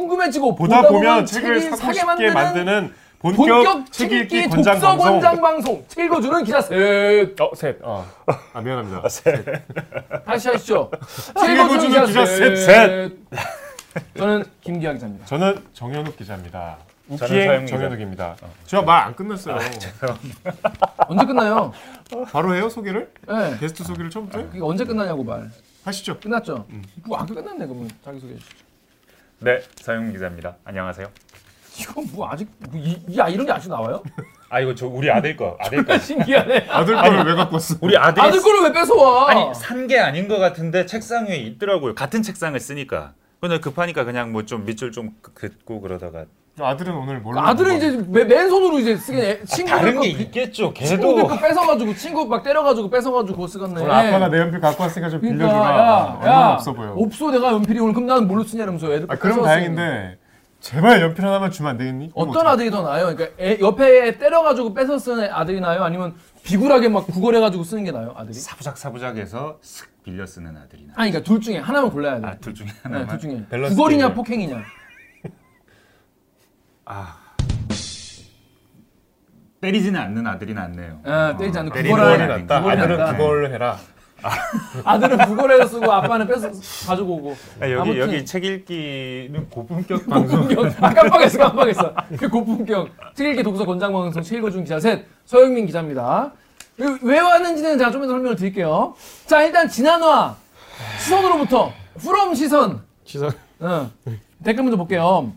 궁금해지고 보다 보면 책을 사고 싶게 만드는 본격, 본격 책책 읽기 권장 독서 방송. 권장 방송 책 읽어주는 기자 셋 어, 셋. 어. 아, 미안합니다. 다시 하시죠 책 읽어주는 기자 셋, 셋. 저는 김기아 기자입니다 저는 정현욱 기자입니다. 우키행. 정현욱입니다. 제가 말 안 끝났어요. 언제 끝나요? 바로 해요 소개를? 네. 게스트 소개를 처음부터? 그게 언제 끝나냐고 말 하시죠. 끝났죠? 음. 뭐 아까 끝났네 그러면 자기 소개 해 주시죠 네, 서영 기자입니다. 안녕하세요. 이건 뭐 아직 뭐 이, 야 이런 게 아직 나와요? 아 이거 저 우리 아들 거, 아들 거. 신기하네 아들 거를 왜 갖고 왔어? 우리 아들이 아들 거를 왜 뺏어와 아니 산 게 아닌 것 같은데 책상 위에 있더라고요. 같은 책상을 쓰니까. 근데 급하니까 그냥 뭐 좀 밑줄 좀 긋고 그러다가 아들은 오늘 뭘로? 아들은 이제 맨- 맨손으로 이제 쓰게 친구들 다른 거 게 있겠죠. 친구들 거 뺏어가지고 친구 막 때려가지고 뺏어가지고 그거 쓰겠네 오늘 아빠가 내 연필 갖고 왔으니까 좀 그러니까 빌려주라. 야, 야, 없어 보여. 없어 내가 연필이 오늘 그럼 나는 뭘로 쓰냐 이러면서 애들 아 그럼 다행인데 제발 연필 하나만 주면 안 되겠니? 어떤? 아들이 더 나아요? 그러니까 애, 옆에 때려가지고 뺏어 쓰는 아들이 나아요? 아니면 비굴하게 막 구걸해가지고 쓰는 게 나아요? 아들이? 사부작 사부작해서 슥 빌려 쓰는 아들이 나. 아니 그러니까 둘 중에 하나만 골라야 돼. 아, 둘 중에 네, 하나만. 둘 중에 밸런스 구걸이냐 게임을. 폭행이냐. 아. 때리지는 않는 아들이 낫네요. 아, 때리지 않는 때리는 건 낫다. 아들은 낫다. 그걸 해라. 아 들은 구걸해서 쓰고 아빠는 뺏어 가지고 오고. 아, 여기 아무튼 여기 책 읽기는 고품격 방송. 고품격. 아 깜빡했어 깜빡했어. 그 고품격 책 읽기 독서 권장 방송 책 읽어준 기자 셋 서영민 기자입니다. 왜- 왜 왔는지는 제가 좀 이따 설명을 드릴게요. 자 일단 지난화 시선으로부터 프롬 시선 시선. 어, 댓글 먼저 볼게요.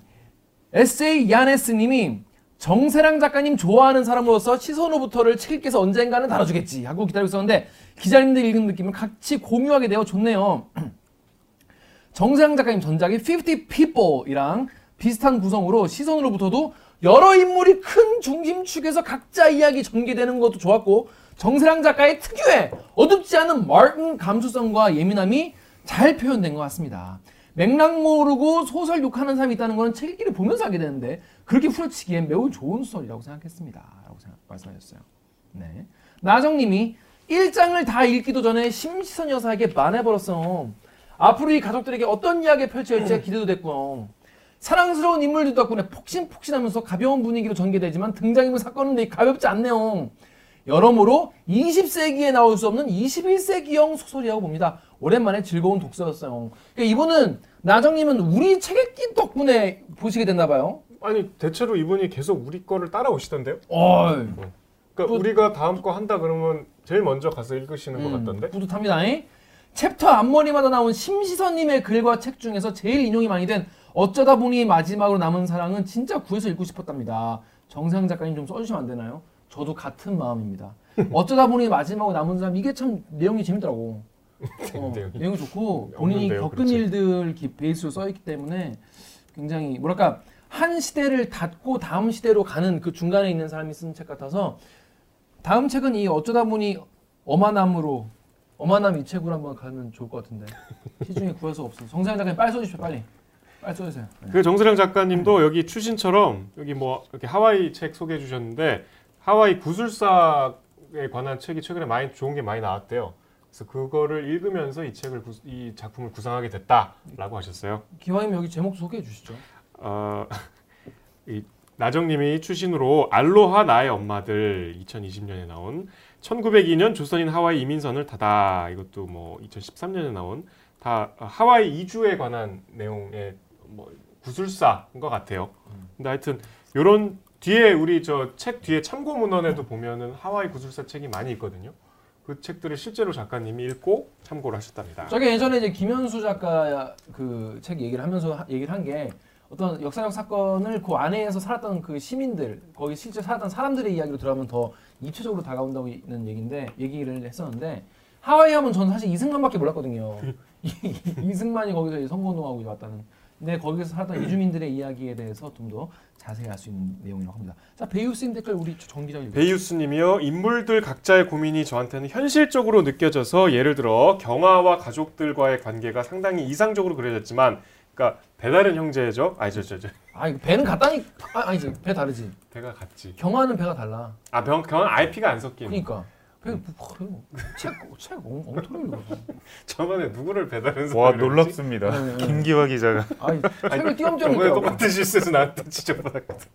에세이 야네스님이 정세랑 작가님 좋아하는 사람으로서 시선으로부터를 책 읽기에서 언젠가는 다뤄주겠지 하고 기다리고 있었는데 기자님들 읽은 느낌을 같이 공유하게 되어 좋네요. 정세랑 작가님 전작의 50 People이랑 비슷한 구성으로 시선으로부터도 여러 인물이 큰 중심축에서 각자 이야기 전개되는 것도 좋았고 정세랑 작가의 특유의 어둡지 않은 마른 감수성과 예민함이 잘 표현된 것 같습니다. 맥락 모르고 소설 욕하는 사람이 있다는 것은 책 읽기를 보면서 하게 되는데 그렇게 후려치기엔 매우 좋은 소설이라고 생각했습니다. 라고 생각, 말씀하셨어요. 네. 나정님이 1장을 다 읽기도 전에 심시선 여사에게 반해버렸어. 앞으로 이 가족들에게 어떤 이야기가 펼쳐질지 기대도 됐고 사랑스러운 인물들 덕분에 폭신폭신하면서 가벼운 분위기로 전개되지만 등장인물 사건은 되게 가볍지 않네요. 여러모로 20세기에 나올 수 없는 21세기형 소설이라고 봅니다. 오랜만에 즐거운 독서였어요. 그러니까 이분은 나정님은 우리 책 읽기 덕분에 보시게 됐나 봐요. 아니 대체로 이분이 계속 우리 거를 따라오시던데요? 어이, 그러니까 뿌- 우리가 다음 거 한다 그러면 제일 먼저 가서 읽으시는 것 같던데? 음, 뿌듯합니다. 잉? 챕터 앞머리마다 나온 심시선님의 글과 책 중에서 제일 인용이 많이 된 어쩌다 보니 마지막으로 남은 사랑은 진짜 구해서 읽고 싶었답니다. 정상 작가님 좀 써주시면 안 되나요? 저도 같은 마음입니다. 어쩌다 보니 마지막으로 남은 사람 이게 참 내용이 재밌더라고. 어, 내용이. 내용이 좋고 본인이 없는데요, 겪은 그렇지. 일들 기- 베이스로 써있기 때문에 굉장히 뭐랄까 한 시대를 닫고 다음 시대로 가는 그 중간에 있는 사람이 쓴 책 같아서 다음 책은 이 어쩌다 보니 어마남으로 어마남 이 책으로 한번 가면 좋을 것 같은데 시중에 구할 수가 없어. 정상 작가님 빨리 써주십시오 빨리 빨리 써주세요. 네. 그 정수령 작가님도 여기 추신처럼 여기 뭐 이렇게 하와이 책 소개해 주셨는데 하와이 구술사에 관한 책이 최근에 많이 좋은 게 많이 나왔대요. 그래서 그거를 읽으면서 이 책을 구- 이 작품을 구상하게 됐다라고 하셨어요. 기왕이면 여기 제목 소개해 주시죠. 어, 이 나정님이 추신으로 알로하 나의 엄마들 2020년에 나온 1902년 조선인 하와이 이민선을 타다 이것도 뭐 2013년에 나온 다 하와이 이주에 관한 내용의 뭐 구술사인 것 같아요. 근데 하여튼 요런 뒤에 우리 저 책 뒤에 참고 문헌에도 보면은 하와이 구술사 책이 많이 있거든요. 그 책들을 실제로 작가님이 읽고 참고를 하셨답니다. 저게 예전에 이제 김현수 작가 그 책 얘기를 하면서 하- 얘기를 한 게 어떤 역사적 사건을 그 안에서 살았던 그 시민들 거기 실제 살았던 사람들의 이야기로 들어가면 더 입체적으로 다가온다고 있는 얘기인데 얘기를 했었는데 하와이 하면 저는 사실 이승만밖에 몰랐거든요. 이- 이승만이 거기서 선거운동하고 왔다는. 근데 거기서 살았던 이주민들의 이야기에 대해서 좀 더 자세히 알 수 있는 내용이라고 합니다. 자 배우스님 댓글 우리 정 기자님. 베이유스님이요. 인물들 각자의 고민이 저한테는 현실적으로 느껴져서 예를 들어 경아와 가족들과의 관계가 상당히 이상적으로 그려졌지만, 그러니까 배다른 형제죠. 아니 저저 저, 아 이거 배는 같다니 아, 아니지 배 다르지. 배가 같지. 경화는 배가 달라. 아 병, 경아 IP가 안 섞인. 그러니까 그냥 뭐, 책, 책 엉- 엉터리 읽어. 저번에 누구를 배달해서 와 그랬지? 놀랍습니다. 네, 네. 김기화 기자가 아니, 책을 띄엄띄엄 저번에. 똑같은 실수해서 나한테 지적받았거든.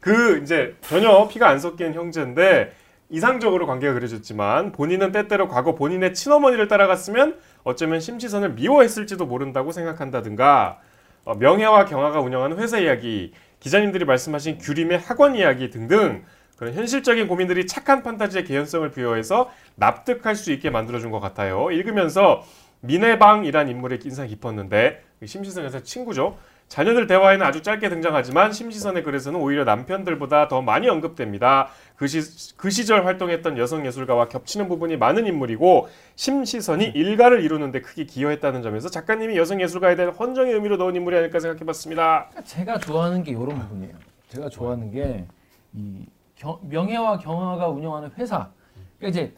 그 이제 전혀 피가 안 섞인 형제인데 이상적으로 관계가 그려졌지만 본인은 때때로 과거 본인의 친어머니를 따라갔으면 어쩌면 심시선을 미워했을지도 모른다고 생각한다든가 어, 명예와 경화가 운영하는 회사 이야기, 기자님들이 말씀하신 규림의 학원 이야기 등등 그런 현실적인 고민들이 착한 판타지의 개연성을 부여해서 납득할 수 있게 만들어준 것 같아요. 읽으면서 민해방이란 인물의 인상이 깊었는데 심시선에서 친구죠. 자녀들 대화에는 아주 짧게 등장하지만 심시선의 글에서는 오히려 남편들보다 더 많이 언급됩니다. 그, 시, 그 시절 활동했던 여성 예술가와 겹치는 부분이 많은 인물이고 심시선이 일가를 이루는데 크게 기여했다는 점에서 작가님이 여성 예술가에 대한 헌정의 의미로 넣은 인물이 아닐까 생각해봤습니다. 제가 좋아하는 게 이런 부분이에요. 제가 좋아하는 게 이 명예와 경화가 운영하는 회사. 그러니까 이제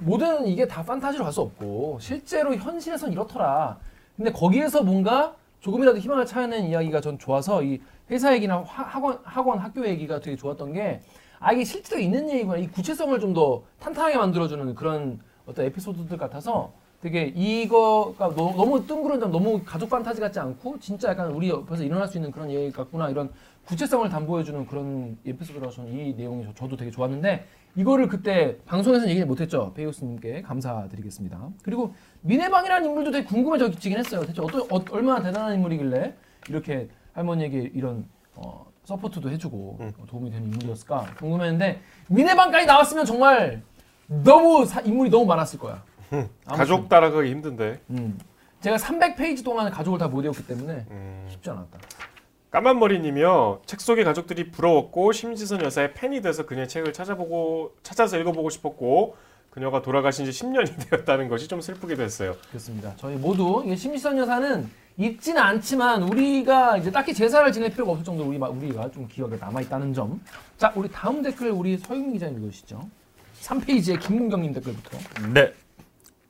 모든 이게 다 판타지로 갈 수 없고 실제로 현실에선 이렇더라. 근데 거기에서 뭔가 조금이라도 희망을 찾아낸 이야기가 전 좋아서 이 회사 얘기나 화- 학원 학원 학교 얘기가 되게 좋았던 게 아 이게 실제로 있는 얘기구나. 이 구체성을 좀 더 탄탄하게 만들어주는 그런 어떤 에피소드들 같아서 되게 이거가 너, 너무 뜬구름 점 너무 가족 판타지 같지 않고 진짜 약간 우리 옆에서 일어날 수 있는 그런 얘기 같구나 이런 구체성을 담보해주는 그런 에피소드라서 저는 이 내용이 저, 저도 되게 좋았는데 이거를 그때 방송에서는 얘기를 못했죠 베이오스님께 감사드리겠습니다 그리고 미네방이라는 인물도 되게 궁금해지긴 했어요 대체 어떤 어, 얼마나 대단한 인물이길래 이렇게 할머니에게 이런 어, support도 해주고 음. 어, 도움이 되는 인물이었을까 궁금했는데 미네방까지 나왔으면 정말 너무 사- 인물이 너무 많았을 거야. 가족 따라가기 힘든데. 음. 제가 300페이지 동안 가족을 다 못 외웠기 때문에 음. 쉽지 않았다. 까만머리님이요. 책 속의 가족들이 부러웠고 심지선 여사의 팬이 돼서 그녀의 책을 찾아보고 찾아서 읽어보고 싶었고 그녀가 돌아가신 지 10년이 되었다는 것이 좀 슬프기도 했어요. 그렇습니다. 저희 모두 이게 심시선 여사는 있지는 않지만 우리가 이제 딱히 제사를 지낼 필요가 없을 정도로 우리 우리가 좀 기억에 남아 있다는 점. 자, 우리 다음 댓글 우리 서윤 기자님 읽으시죠. 3페이지에 김문경님 댓글부터. 네.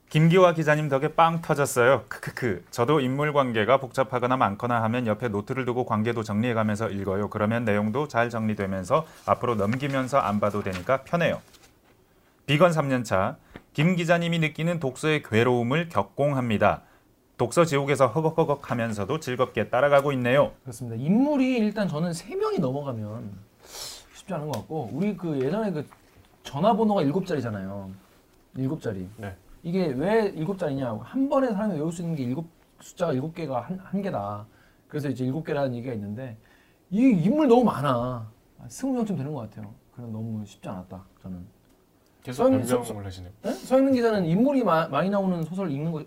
김기화 기자님 덕에 빵 터졌어요. 크크크. 저도 인물 관계가 복잡하거나 많거나 하면 옆에 노트를 두고 관계도 정리해가면서 읽어요. 그러면 내용도 잘 정리되면서 앞으로 넘기면서 안 봐도 되니까 편해요. 비건 3년차 김 기자님이 느끼는 독서의 괴로움을 격공합니다. 독서 지옥에서 허걱허걱 하면서도 즐겁게 따라가고 있네요. 그렇습니다. 인물이 일단 저는 3명이 넘어가면 쉽지 않은 것 같고 우리 그 예전에 그 전화번호가 7자리잖아요. 7자리. 네. 이게 왜 7자리냐? 한 번에 사람이 외울 수 있는 게 일곱 숫자가 7개가 한, 한 개다. 그래서 이제 7개라는 얘기가 있는데 이 인물 너무 많아. 20명쯤 되는 것 같아요. 그럼 너무 쉽지 않았다. 저는. 계속 선- 변명을 하시네요. 네? 서영민 기자는 인물이 마- 많이 나오는 소설 읽는 거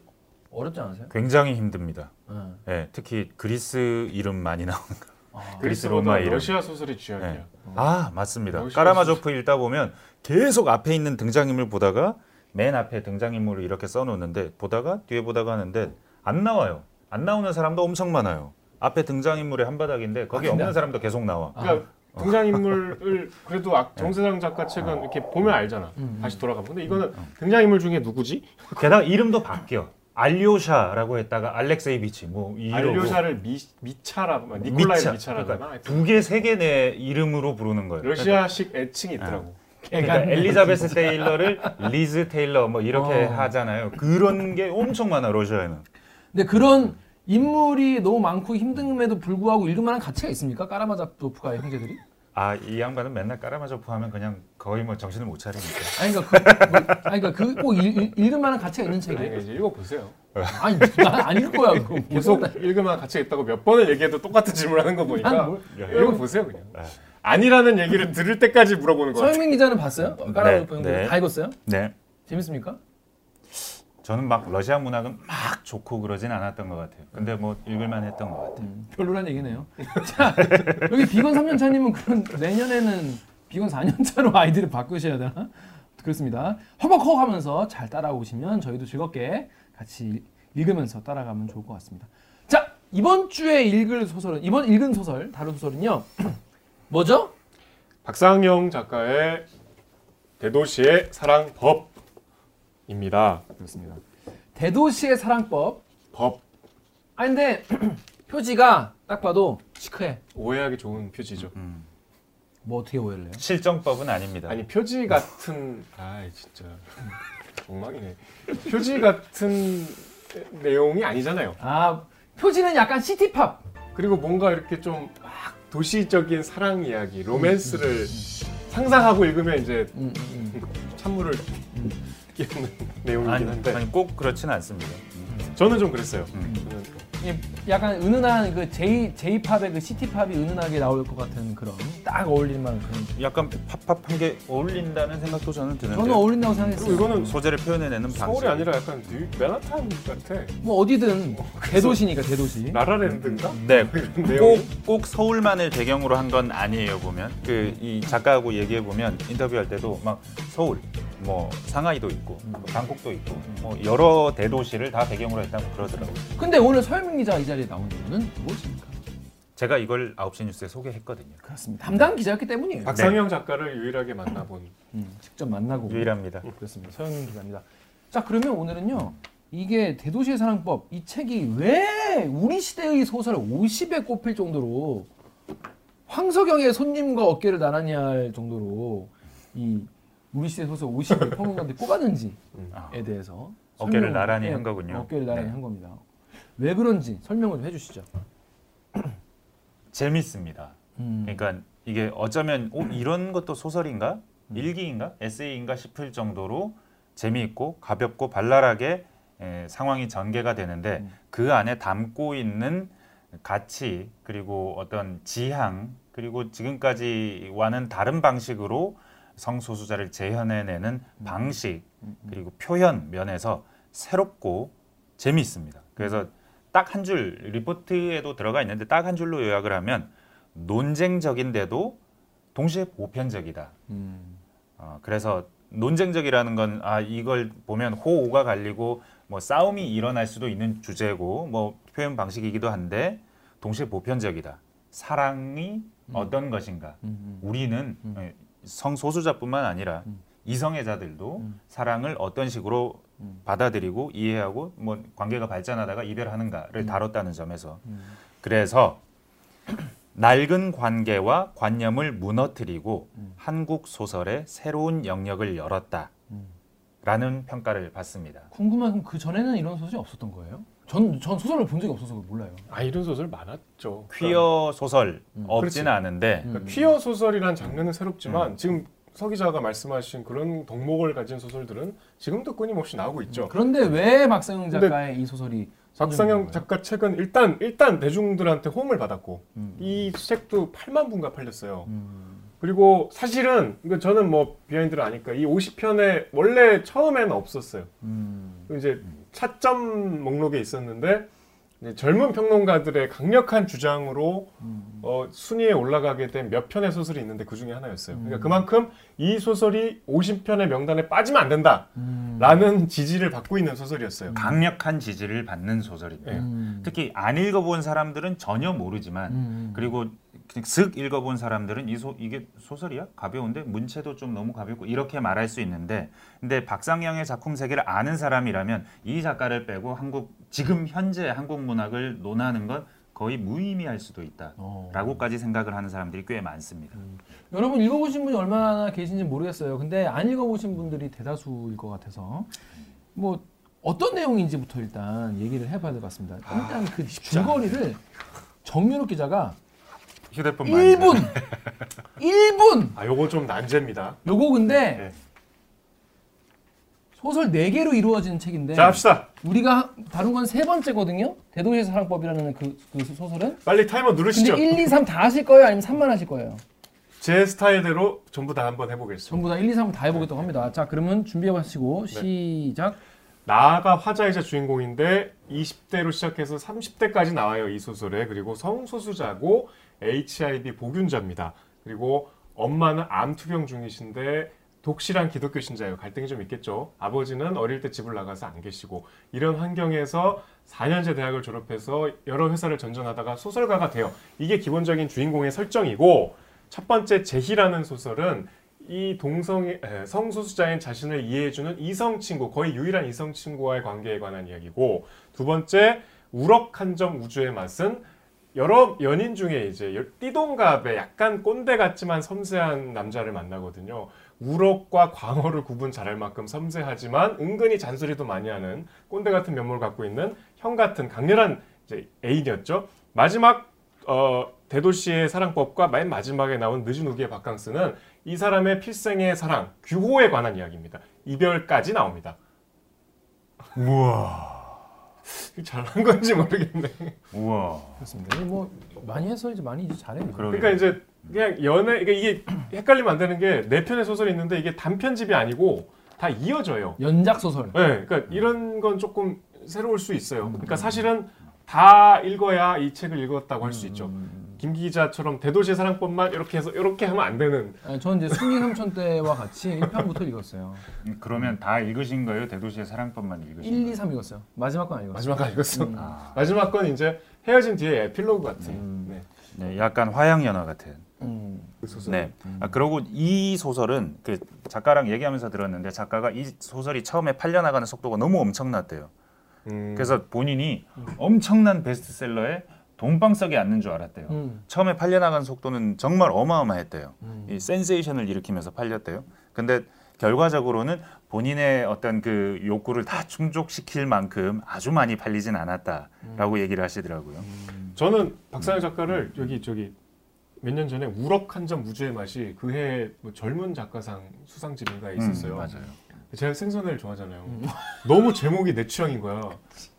어렵지 않으세요? 굉장히 힘듭니다. 네. 예, 특히 그리스 이름 많이 나오는 거. 아, 그리스 로마 이름. 러시아 소설이 쥐약이에요. 네. 아 맞습니다. 까라마조프 읽다 보면 계속 앞에 있는 등장인물 보다가 맨 앞에 등장인물을 이렇게 써놓는데 보다가 뒤에 보다가 하는데 안 나와요. 안 나오는 사람도 엄청 많아요. 앞에 등장인물의 한 바닥인데 거기 아, 없는 사람도 계속 나와. 그러니까 등장인물을 그래도 악- 정세랑 작가 책은 이렇게 보면 알잖아. 음. 다시 돌아가면. 근데 이거는 등장인물 중에 누구지? 게다가 이름도 바뀌어. 알료샤라고 했다가 알렉세이비치 뭐 이러고 알료샤를 미, 미차라 뭐 니콜라이 미차. 미차라거나 그러니까 두 개, 세 개 내 이름으로 부르는 거예요. 러시아식 애칭이 있더라고. 그러니까 엘리자베스 테일러를 리즈 테일러 뭐 이렇게 어. 하잖아요. 그런 게 엄청 많아 러시아에는. 근데 그런 인물이 너무 많고 힘듦에도 불구하고 읽을 만한 가치가 있습니까? 까라마자토프가의 형제들이? 아 이 양반은 맨날 까라마조프 하면 그냥 거의 뭐 정신을 못 차리니까. 아니 그러니까 그, 뭐, 아니 그러니까 그꼭 읽을 만한 가치가 있는 아니, 책이에요. 이제 읽어보세요. 아니 난안 읽을 거야. 그거. 계속 읽으면 가치가 있다고 몇 번을 얘기해도 똑같은 질문하는 거 보니까 뭘- 읽어보세요 그냥. 네. 아니라는 얘기를 들을 때까지 물어보는 거 같아요. 서영민 기자는 봤어요? 까라마자토프 형들 네. 다 읽었어요? 네. 재밌습니까? 저는 막 러시아 문학은 막 좋고 그러진 않았던 것 같아요. 근데 뭐 읽을만 했던 것 같아요. 음, 별로란 얘기네요. 자 여기 비건 3년차님은 그런 내년에는 비건 4년차로 아이디를 바꾸셔야 되나? 그렇습니다. 허벅허벅 하면서 잘 따라오시면 저희도 즐겁게 같이 읽으면서 따라가면 좋을 것 같습니다. 자 이번 주에 읽을 소설은 이번 읽은 소설 다른 소설은요 뭐죠? 박상영 작가의 대도시의 사랑 법입니다. 그렇습니다. 대도시의 사랑법. 법 아 근데 표지가 딱 봐도 시크해. 오해하기 좋은 표지죠. 음. 뭐 어떻게 오해를 해요? 실정법은 아닙니다. 아니 표지 같은 아 진짜 엉망이네. 표지 같은 내용이 아니잖아요. 아 표지는 약간 시티팝. 그리고 뭔가 이렇게 좀 막 도시적인 사랑 이야기, 로맨스를 상상하고 읽으면 이제 음, 음, 음. 찬물을 끼얹는 내용이긴 한데 아니 꼭 그렇지는 않습니다. 저는 좀 그랬어요. 음. 저는 이 약간 은은한 그 J J pop의 그 city pop이 은은하게 나올 것 같은 그런 딱 어울릴 만한 그런. 약간 팝팝한 게 어울린다는 생각도 저는 드는데. 저는 어울린다고 생각했어요. 이거는 소재를 표현해내는 방식. 서울이 아니라 약간 뉴 맨하탄 같아. 뭐 어디든 대도시니까 대도시. 라라랜드인가? 네, 이런 꼭, 꼭 서울만을 배경으로 한 건 아니에요 보면 그 이 작가하고 얘기해 보면 인터뷰할 때도 막 서울 뭐 상하이도 있고 뭐 방콕도 있고 뭐 여러 대도시를 다 배경으로 했다고 그러더라고요. 근데 오늘 서현민 기자 이 자리에 나온 이유는 무엇입니까? 제가 이걸 9시 뉴스에 소개했거든요. 그렇습니다. 담당 기자였기 때문이에요. 박상영 작가를 유일하게 만나본 음, 직접 만나고 유일합니다. 그렇습니다. 서현민 기자입니다. 자 그러면 오늘은요. 이게 대도시의 사랑법 이 책이 왜 우리 시대의 소설 50에 꼽힐 정도로 황석영의 손님과 어깨를 나란히 할 정도로 이 우리 시대 소설 50을 평론가들이 꼽았는지에 음. 대해서 어깨를 나란히 예, 한 거군요. 어깨를 나란히 네. 한 겁니다. 왜 그런지 설명을 좀 해주시죠. 재밌습니다. 음. 그러니까 이게 어쩌면 오, 이런 것도 소설인가 일기인가 에세이인가 싶을 정도로 재미있고 가볍고 발랄하게 에, 상황이 전개가 되는데 음. 그 안에 담고 있는 가치 그리고 어떤 지향 그리고 지금까지와는 다른 방식으로 성소수자를 재현해내는 방식 음, 음. 그리고 표현 면에서 새롭고 재미있습니다. 그래서 딱 한 줄 리포트에도 들어가 있는데 딱 한 줄로 요약을 하면 논쟁적인데도 동시에 보편적이다. 음. 어, 그래서 논쟁적이라는 건 아 이걸 보면 호오가 갈리고 뭐 싸움이 일어날 수도 있는 주제고 뭐 표현 방식이기도 한데 동시에 보편적이다. 사랑이 음. 어떤 것인가? 음. 우리는 음. 예, 성소수자뿐만 아니라 음. 이성애자들도 음. 사랑을 어떤 식으로 음. 받아들이고 이해하고 뭐 관계가 발전하다가 이별하는가를 음. 다뤘다는 점에서 음. 그래서 낡은 관계와 관념을 무너뜨리고 음. 한국 소설의 새로운 영역을 열었다 라는 음. 평가를 받습니다. 궁금한 건 그 전에는 이런 소설이 없었던 거예요? 전, 전 소설을 본 적이 없어서 몰라요. 아 이런 소설 많았죠. 퀴어 소설 음. 없지는 그렇지. 않은데 음. 그러니까 퀴어 소설이란 장르는 새롭지만 지금 서 기자가 말씀하신 그런 덕목을 가진 소설들은 지금도 끊임없이 나오고 있죠. 그런데 왜 박상영 작가의 이 소설이 박상영? 작가 책은 일단 일단 대중들한테 호응을 받았고 음. 이 책도 8만 분가 팔렸어요. 음. 그리고 사실은 이거 저는 뭐 비하인드를 아니까 이 50편에 원래 처음에는 없었어요. 음. 이제 차점 목록에 있었는데 젊은 평론가들의 강력한 주장으로 음. 어, 순위에 올라가게 된 몇 편의 소설이 있는데 그 중에 하나였어요. 그러니까 음. 그만큼 이 소설이 50편의 명단에 빠지면 안 된다라는 음. 지지를 받고 있는 소설이었어요. 강력한 지지를 받는 소설입니다. 예. 음. 특히 안 읽어본 사람들은 전혀 모르지만 음. 그리고 그냥 슥 읽어본 사람들은 이 소, 이게 소설이야? 가벼운데 문체도 좀 너무 가볍고 이렇게 말할 수 있는데 근데 박상영의 작품 세계를 아는 사람이라면 이 작가를 빼고 한국 지금 현재 한국 문학을 논하는 건 거의 무의미할 수도 있다. 어. 라고까지 생각을 하는 사람들이 꽤 많습니다. 여러분 읽어보신 분이 얼마나 계신지 모르겠어요. 근데 안 읽어보신 분들이 대다수일 것 같아서 뭐 어떤 내용인지부터 일단 얘기를 해봐야 될 것 같습니다. 일단 그 줄거리를 정유럽 기자가 휴대폰 1분 1분 아, 요거 좀 난제입니다. 요거 근데 네. 소설 4개로 이루어진 책인데 자, 합시다. 우리가 하- 다룬 건 세 번째거든요. 대도시의 사랑법이라는 그, 그 소설은. 빨리 타이머 근데 누르시죠. 1, 2, 3 다 하실 거예요? 아니면 3만 하실 거예요? 제 스타일대로 전부 다 한번 해보겠습니다. 전부 다 1, 2, 3 다 해보겠다고 합니다. 자, 그러면 준비해 보시고 네. 시작. 나아가 화자이자 주인공인데 20대로 시작해서 30대까지 나와요 이 소설에 그리고 성소수자고 HIV 보균자입니다. 그리고 엄마는 암 투병 중이신데 독실한 기독교 신자예요. 갈등이 좀 있겠죠? 아버지는 어릴 때 집을 나가서 안 계시고 이런 환경에서 4년제 대학을 졸업해서 여러 회사를 전전하다가 소설가가 돼요. 이게 기본적인 주인공의 설정이고 첫 번째 제희라는 소설은 이 동성애 에, 성소수자인 자신을 이해해주는 이성 친구 거의 유일한 이성 친구와의 관계에 관한 이야기고 두 번째 우럭 한점 우주의 맛은 여러 연인 중에 이제 열- 띠동갑의 약간 꼰대 같지만 섬세한 남자를 만나거든요. 우럭과 광어를 구분 잘할 만큼 섬세하지만 은근히 잔소리도 많이 하는 꼰대 같은 면모를 갖고 있는 형 같은 강렬한 이제 애인이었죠. 마지막 어, 대도시의 사랑법과 맨 마지막에 나온 늦은 후기의 바캉스는 이 사람의 필생의 사랑 규호에 관한 이야기입니다. 이별까지 나옵니다. 우와. 잘한 건지 모르겠네. 우와. 그렇습니다. 이게 뭐 많이 해서 이제 많이 이제 잘해요. 그러게. 그러니까 이제 그냥 연애 그러니까 이게 헷갈리면 안 되는 게 네 편의 소설이 있는데 이게 단편집이 아니고 다 이어져요. 연작 소설. 네, 그러니까 이런 건 조금 새로울 수 있어요. 그러니까 사실은 다 읽어야 이 책을 읽었다고 할 수 있죠. 김 기자처럼 대도시의 사랑법만 이렇게 해서 이렇게 하면 안 되는. 아니, 저는 이제 순위 삼촌 때와 같이 1편부터 읽었어요. 음, 그러면 다 읽으신 거예요? 대도시의 사랑법만 읽으신 1, 거예요? 2, 3 읽었어요. 마지막 건 안 읽었어요. 마지막 안 읽었어. 음. 아, 마지막 건 이제 헤어진 뒤에 에필로그 같은 음. 네, 네, 약간 화양연화 같은. 음. 그 소설. 네. 아, 그러고 이 소설은 그 작가랑 얘기하면서 들었는데 작가가 이 소설이 처음에 팔려나가는 속도가 너무 엄청났대요. 음. 그래서 본인이 엄청난 베스트셀러에 돈방석에 앉는 줄 알았대요. 음. 처음에 팔려나간 속도는 정말 어마어마했대요. 음. 이 센세이션을 일으키면서 팔렸대요. 근데 결과적으로는 본인의 어떤 그 욕구를 다 충족시킬 만큼 아주 많이 팔리진 않았다라고 얘기를 하시더라고요. 저는 박상현 작가를 여기 저기 몇 년 전에 우럭 한 점 우주의 맛이 그해 뭐 젊은 작가상 수상집인가에 있었어요. 음, 맞아요. 제가 생선회를 좋아하잖아요. 너무 제목이 내 취향인 거야.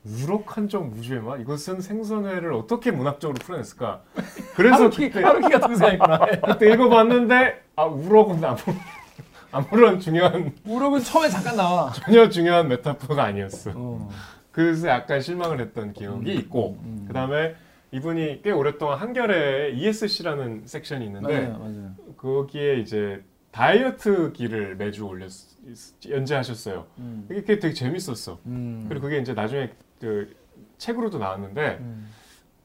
우럭 한점 우주의 맛? 이것은 생선회를 어떻게 문학적으로 풀어냈을까? 그래서 하루키, 그때, 하루키 같은 생각했구나. 그때 읽어봤는데 아 우럭은 아무, 아무런 중요한 우럭은 처음에 잠깐 나와. 전혀 중요한 메타포가 아니었어. 어. 그래서 약간 실망을 했던 기억이 있고 음. 그 다음에 이분이 꽤 오랫동안 한겨레 ESC라는 섹션이 있는데 맞아요, 맞아요. 거기에 이제 다이어트 기를 매주 올렸 연재하셨어요. 음. 이게 되게 재밌었어. 음. 그리고 그게 이제 나중에 그 책으로도 나왔는데 음.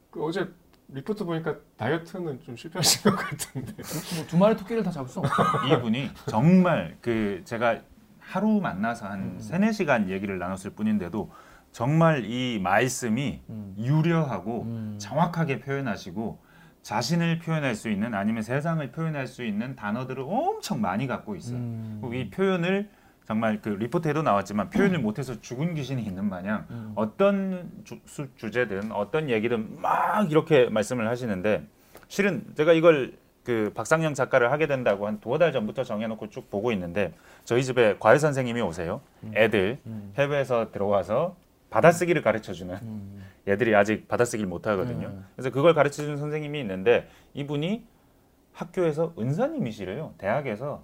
그 어제 리포트 보니까 다이어트는 좀 실패하신 것 같은데. 뭐 두 마리 토끼를 다 잡을 수 없어. 이분이 정말 그 제가 하루 만나서 한 세네 시간 얘기를 나눴을 뿐인데도 정말 이 말씀이 음. 유려하고 음. 정확하게 표현하시고 자신을 표현할 수 있는 아니면 세상을 표현할 수 있는 단어들을 엄청 많이 갖고 있어요. 음. 이 표현을 정말 그 리포트에도 나왔지만 표현을 못해서 죽은 귀신이 있는 마냥 음. 어떤 주, 수- 주제든 어떤 얘기든 막 이렇게 말씀을 하시는데 실은 제가 이걸 그 박상영 작가를 하게 된다고 한 두어 달 전부터 정해놓고 쭉 보고 있는데 저희 집에 과외 선생님이 오세요. 애들 음. 해외에서 들어와서 받아쓰기를 가르쳐주는 음. 애들이 아직 받아쓰기를 못하거든요. 음. 그래서 그걸 가르쳐주는 선생님이 있는데 이분이 학교에서 은사님이시래요. 대학에서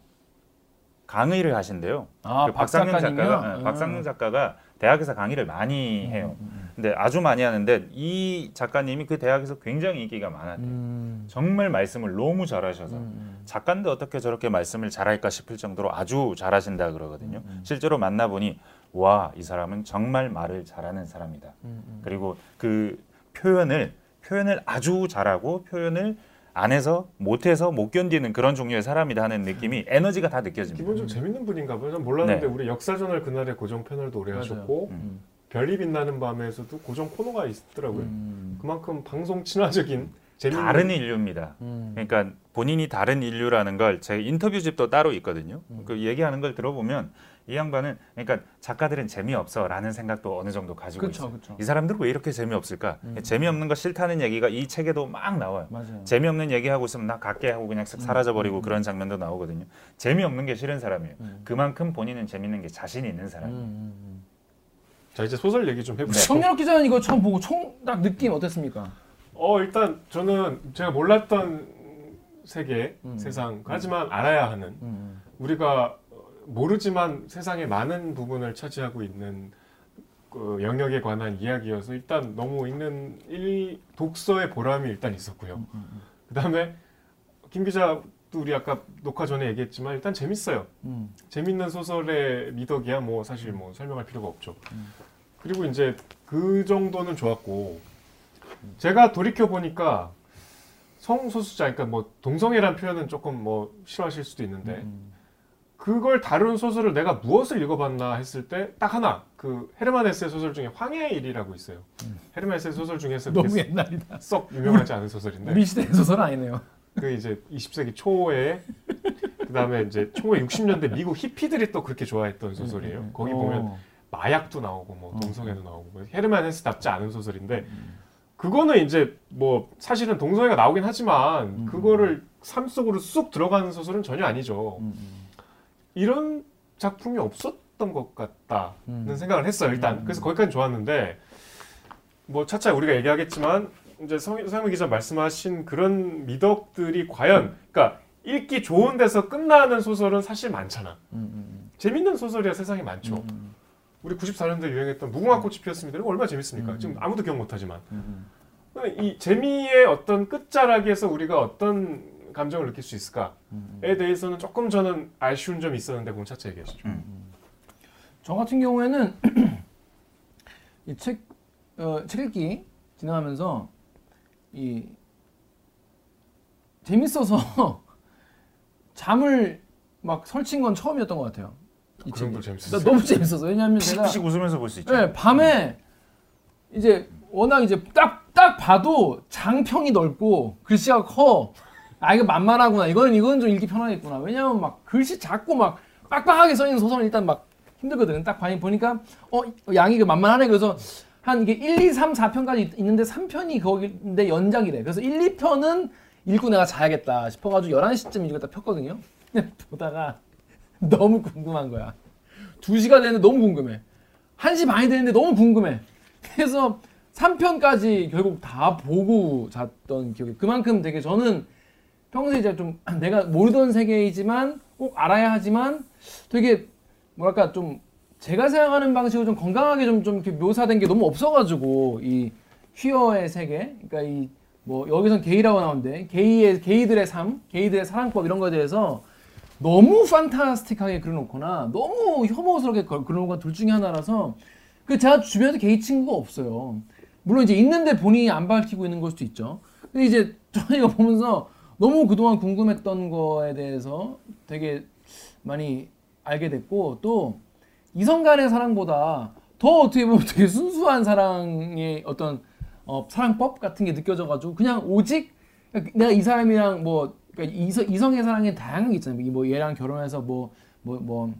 강의를 하신대요. 아, 그박 박상영? 작가가 네, 음. 박상영 작가가 대학에서 강의를 많이 해요. 음. 근데 아주 많이 하는데 이 작가님이 그 대학에서 굉장히 인기가 많았대요. 음. 정말 말씀을 너무 잘하셔서 음. 작가인데 어떻게 저렇게 말씀을 잘할까 싶을 정도로 아주 잘하신다 그러거든요. 음, 음. 실제로 만나보니 와 이 사람은 정말 말을 잘하는 사람이다. 음. 음. 그리고 그 표현을 표현을 아주 잘하고 표현을 안에서 못해서 못 견디는 그런 종류의 사람이다 하는 느낌이 에너지가 다 느껴집니다. 기본적으로 재밌는 분인가 봐요. 전 몰랐는데 네. 우리 역사저널 그날의 고정 패널도 오래 맞아요. 하셨고 음. 별이 빛나는 밤에서도 고정 코너가 있더라고요. 음. 그만큼 방송 친화적인 재밌는 다른 인류입니다. 음. 그러니까 본인이 다른 인류라는 걸 제 인터뷰집도 따로 있거든요. 음. 그 얘기하는 걸 들어보면 이 양반은 그러니까 작가들은 재미없어라는 생각도 어느 정도 가지고 그쵸, 있어요. 그쵸. 이 사람들은 왜 이렇게 재미없을까? 음. 재미없는 거 싫다는 얘기가 이 책에도 막 나와요. 맞아요. 재미없는 얘기하고 있으면 나 갈게 하고 그냥 쓱 사라져버리고 그런 장면도 나오거든요. 재미없는 게 싫은 사람이에요. 음. 그만큼 본인은 재밌는 게 자신 있는 음. 사람이에요. 음. 자 이제 소설 얘기 좀 네. 해보죠. 청년욱 기자는 이거 처음 보고 총 딱 느낌 어땠습니까? 어 일단 저는 제가 몰랐던 세계 음. 세상 하지만 알아야 하는 음. 우리가 모르지만 세상의 많은 부분을 차지하고 있는 그 영역에 관한 이야기여서 일단 너무 읽는 일 독서의 보람이 일단 있었고요. 음. 그다음에 김 기자도 우리 아까 녹화 전에 얘기했지만 일단 재밌어요. 음. 재밌는 소설의 미덕이야 뭐 사실 뭐 설명할 필요가 없죠. 음. 그리고 이제 그 정도는 좋았고 제가 돌이켜 보니까 성소수자 그러니까 뭐 동성애란 표현은 조금 뭐 싫어하실 수도 있는데 음. 그걸 다룬 소설을 내가 무엇을 읽어봤나 했을 때 딱 하나 그 헤르만 헤세 소설 중에 황해의 일이라고 있어요. 헤르만 헤세 소설 중에서 음. 너무 옛날이다. 썩 유명하지 않은 소설인데 우리 시대 소설 아니네요. 그 이제 20세기 초에 그다음에 이제 1960년대 미국 히피들이 또 그렇게 좋아했던 소설이에요. 거기 보면 어. 마약도 나오고 뭐 어. 동성애도 나오고 뭐 헤르만 헤스답지 않은 소설인데 그거는 이제 뭐 사실은 동성애가 나오긴 하지만 음. 그거를 삶 속으로 쑥 들어가는 소설은 전혀 아니죠. 음, 음. 이런 작품이 없었던 것 같다는 음. 생각을 했어요. 일단 음. 그래서 거기까지 좋았는데 뭐 차차 우리가 얘기하겠지만 이제 성- 서영민 기자 말씀하신 그런 미덕들이 과연 그러니까 읽기 좋은 데서 끝나는 소설은 사실 많잖아. 음, 음, 재밌는 소설이야 세상에 많죠. 음, 음, 우리 94년대 유행했던 무궁화 꽃이 피었습니다. 이거 얼마나 재밌습니까? 음. 지금 아무도 기억 못하지만 음, 이 재미의 어떤 끝자락에서 우리가 어떤 감정을 느낄 수 있을까에 음. 대해서는 조금 저는 아쉬운 점이 있었는데 그건 차차 얘기하시죠. 저 같은 경우에는 이 책, 어, 책 읽기 진행하면서 이 재밌어서 잠을 막 설친 건 처음이었던 것 같아요. 이 책이. 재밌었어요. 나 너무 재밌었어. 왜냐하면 제가 피식피식 웃으면서 볼 수 있죠. 네, 밤에 이제 워낙 이제 딱 딱 봐도 장평이 넓고 글씨가 커. 아 이거 만만하구나. 이거는 이건 좀 읽기 편하겠구나. 왜냐면 막 글씨 작고 막 빡빡하게 써 있는 소설은 일단 막 힘들거든. 딱 보니까 어 양이 그 만만하네. 그래서 한 이게 1, 2, 3, 4편까지 있는데 3편이 거기인데 연작이래. 그래서 1, 2편은 읽고 내가 자야겠다 싶어가지고 11시쯤 이거 딱 폈거든요. 보다가 너무 궁금한 거야. 2시가 되는데 너무 궁금해. 1시 반이 되는데 너무 궁금해. 그래서 3편까지 결국 다 보고 잤던 기억이 그만큼 되게 저는 평소에 이제 좀 내가 모르던 세계이지만 꼭 알아야 하지만 되게 뭐랄까 좀 제가 생각하는 방식으로 좀 건강하게 좀, 좀 이렇게 묘사된 게 너무 없어가지고 이 퀴어의 세계 그러니까 이 뭐 여기선 게이라고 나오는데 게이의 게이들의 삶 게이들의 사랑법 이런 거에 대해서 너무 판타스틱하게 그려놓거나 너무 혐오스럽게 걸- 그려놓은 건 둘 중에 하나라서 그 제가 주변에도 게이 친구가 없어요. 물론 이제 있는데 본인이 안 밝히고 있는 걸 수도 있죠. 근데 이제 이거 보면서 너무 그동안 궁금했던 거에 대해서 되게 많이 알게 됐고 또 이성 간의 사랑보다 더 어떻게 보면 되게 순수한 사랑의 어떤 어, 사랑법 같은 게 느껴져가지고 그냥 오직 내가 이 사람이랑 뭐 그러니까 이성, 이성의 사랑에 다양한 게 있잖아요. 뭐 얘랑 결혼해서 뭐 뭐, 뭐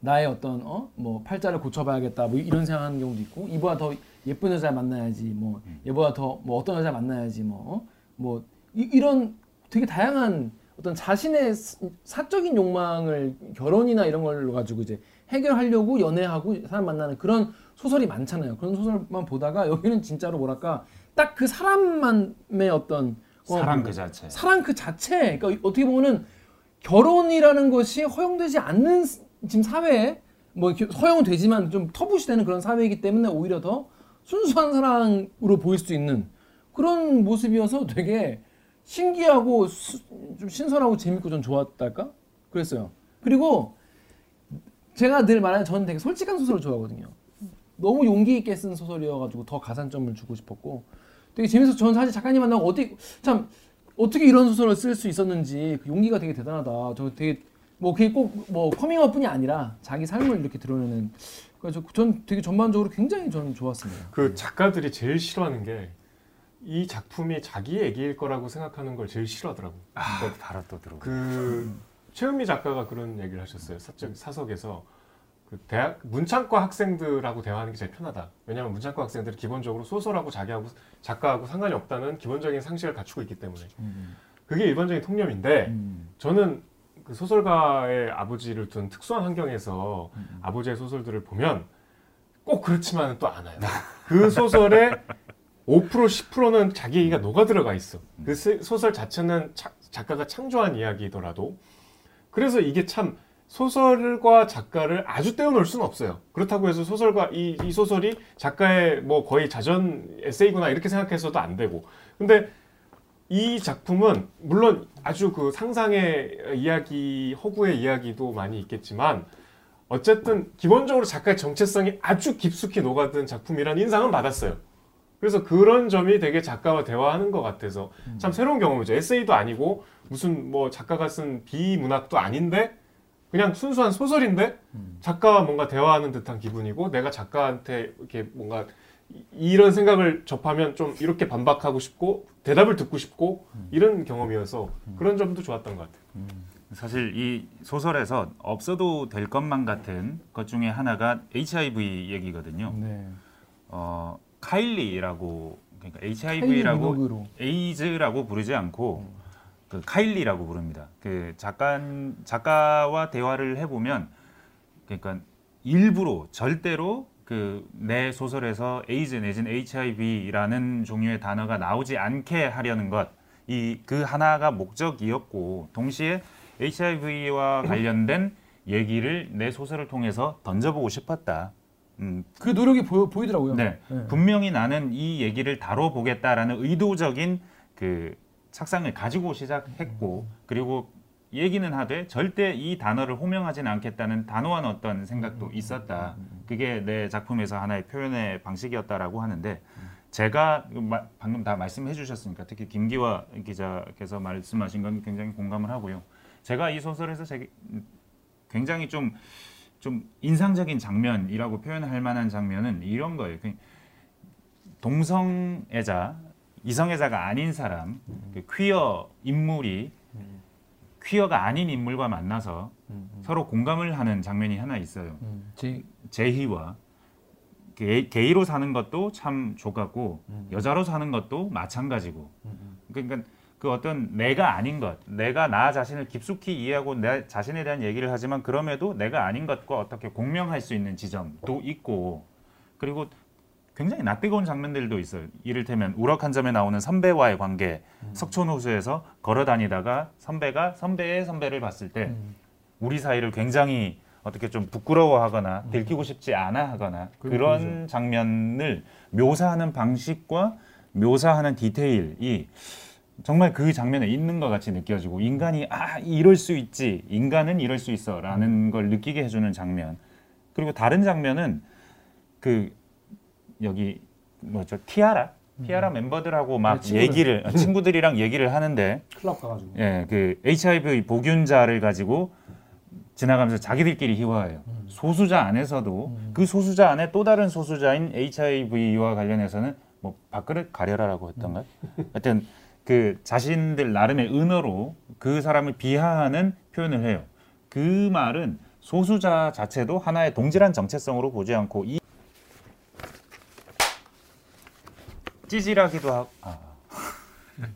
나의 어떤 어? 뭐 팔자를 고쳐봐야겠다 뭐 이런 생각하는 경우도 있고 이보다 더 예쁜 여자 만나야지 뭐 얘보다 더 뭐 어떤 여자 만나야지 뭐뭐 이 런 되게 다양한 어떤 자신의 사- 사적인 욕망을 결혼이나 이런 걸로 가지고 이제 해결하려고 연애하고 사람 만나는 그런 소설이 많잖아요. 그런 소설만 보다가 여기는 진짜로 뭐랄까 딱 그 사람만의 어떤 어, 사랑 그 자체. 사랑 그 자체. 그러니까 어떻게 보면은 결혼이라는 것이 허용되지 않는 스- 지금 사회에 뭐 이렇게 허용은 되지만 좀 터부시되는 그런 사회이기 때문에 오히려 더 순수한 사랑으로 보일 수 있는 그런 모습이어서 되게 신기하고 수- 좀 신선하고 재밌고 좀 좋았달까? 그랬어요. 그리고 제가 늘 말하는 저는 되게 솔직한 소설을 좋아하거든요. 너무 용기 있게 쓴 소설이어가지고 더 가산점을 주고 싶었고 되게 재밌어서 저는 사실 작가님 만나고 어떻게 참 어떻게 이런 소설을 쓸 수 있었는지 그 용기가 되게 대단하다. 저 되게 뭐 그게 꼭 뭐 커밍아웃뿐이 아니라 자기 삶을 이렇게 드러내는 그래서 전 되게 전반적으로 굉장히 저는 좋았습니다. 그 작가들이 제일 싫어하는 게 이 작품이 자기 얘기일 거라고 생각하는 걸 제일 싫어하더라고. 아, 바로 또 들어. 그 최은미 작가가 그런 얘기를 하셨어요. 사적 사석에서 그 대학 문창과 학생들하고 대화하는 게 제일 편하다. 왜냐하면 문창과 학생들이 기본적으로 소설하고 자기하고 작가하고 상관이 없다는 기본적인 상식을 갖추고 있기 때문에 그게 일반적인 통념인데 음. 저는 그 소설가의 아버지를 둔 특수한 환경에서 아버지의 소설들을 보면 꼭 그렇지만은 또 않아요. 그 소설의 5% 10%는 자기 얘기가 녹아 들어가 있어. 그 스- 소설 자체는 차- 작가가 창조한 이야기더라도 그래서 이게 참 소설과 작가를 아주 떼어놓을 수는 없어요. 그렇다고 해서 소설가 이, 이 소설이 작가의 뭐 거의 자전 에세이구나 이렇게 생각해서도 안 되고. 근데 이 작품은 물론 아주 그 상상의 이야기, 허구의 이야기도 많이 있겠지만 어쨌든 기본적으로 작가의 정체성이 아주 깊숙이 녹아든 작품이라는 인상은 받았어요. 그래서 그런 점이 되게 작가와 대화하는 것 같아서 참 새로운 경험이죠. 에세이도 아니고 무슨 뭐 작가가 쓴 비문학도 아닌데 그냥 순수한 소설인데 작가와 뭔가 대화하는 듯한 기분이고 내가 작가한테 이렇게 뭔가 이- 이런 생각을 접하면 좀 이렇게 반박하고 싶고 대답을 듣고 싶고 이런 경험이어서 그런 점도 좋았던 것 같아요. 사실 이 소설에서 없어도 될 것만 같은 것 중에 하나가 HIV 얘기거든요. 네. 어, 카일리라고 그러니까 HIV라고. 에이즈라고 부르지 않고 그 카일리라고 부릅니다. 그 작가 작가와 대화를 해보면 그러니까 일부러 절대로 그 내 소설에서 에이즈 내지는 HIV라는 종류의 단어가 나오지 않게 하려는 것 이 그 하나가 목적이었고 동시에 HIV와 관련된 얘기를 내 소설을 통해서 던져보고 싶었다. 음, 그 노력이 보여, 보이더라고요. 네. 분명히 나는 이 얘기를 다뤄보겠다라는 의도적인 그 착상을 가지고 시작했고 그리고 얘기는 하되 절대 이 단어를 호명하지는 않겠다는 단호한 어떤 생각도 있었다. 그게 내 작품에서 하나의 표현의 방식이었다라고 하는데 제가 마- 방금 다 말씀해 주셨으니까 특히 김기화 기자께서 말씀하신 건 굉장히 공감을 하고요. 제가 이 소설에서 제, 굉장히 좀, 좀 인상적인 장면이라고 표현할 만한 장면은 이런 거예요. 그 동성애자, 이성애자가 아닌 사람, 그 퀴어 인물이 퀴어가 아닌 인물과 만나서 서로 공감을 하는 장면이 하나 있어요. 음, 제, 제희와 게, 게이로 사는 것도 참 좋았고 여자로 사는 것도 마찬가지고 그러니까 그 어떤 내가 아닌 것 내가 나 자신을 깊숙이 이해하고 내 자신에 대한 얘기를 하지만 그럼에도 내가 아닌 것과 어떻게 공명할 수 있는 지점도 있고 그리고 굉장히 낯뜨거운 장면들도 있어요. 이를테면 우럭 한 점에 나오는 선배와의 관계 석촌호수에서 걸어 다니다가 선배가 선배의 선배를 봤을 때 음. 우리 사이를 굉장히 어떻게 좀 부끄러워하거나 들키고 싶지 않아 하거나 그런 장면을 묘사하는 방식과 묘사하는 디테일이 정말 그 장면에 있는 것 같이 느껴지고 인간이 아 이럴 수 있지. 인간은 이럴 수 있어라는 걸 느끼게 해주는 장면. 그리고 다른 장면은 그 여기 뭐죠? 티아라? 티아라 멤버들하고 막 네, 친구들. 얘기를 어, 친구들이랑 얘기를 하는데 클럽 가가지고. 예, 그 HIV 보균자를 가지고 지나가면서 자기들끼리 희화해요. 소수자 안에서도. 그 소수자 안에 또 다른 소수자인 HIV와 관련해서는 뭐 밥그릇 가려라라고 했던가요? 하여튼 그 자신들 나름의 은어로 그 사람을 비하하는 표현을 해요. 그 말은 소수자 자체도 하나의 동질한 정체성으로 보지 않고 이 찌질하기도 하고 아.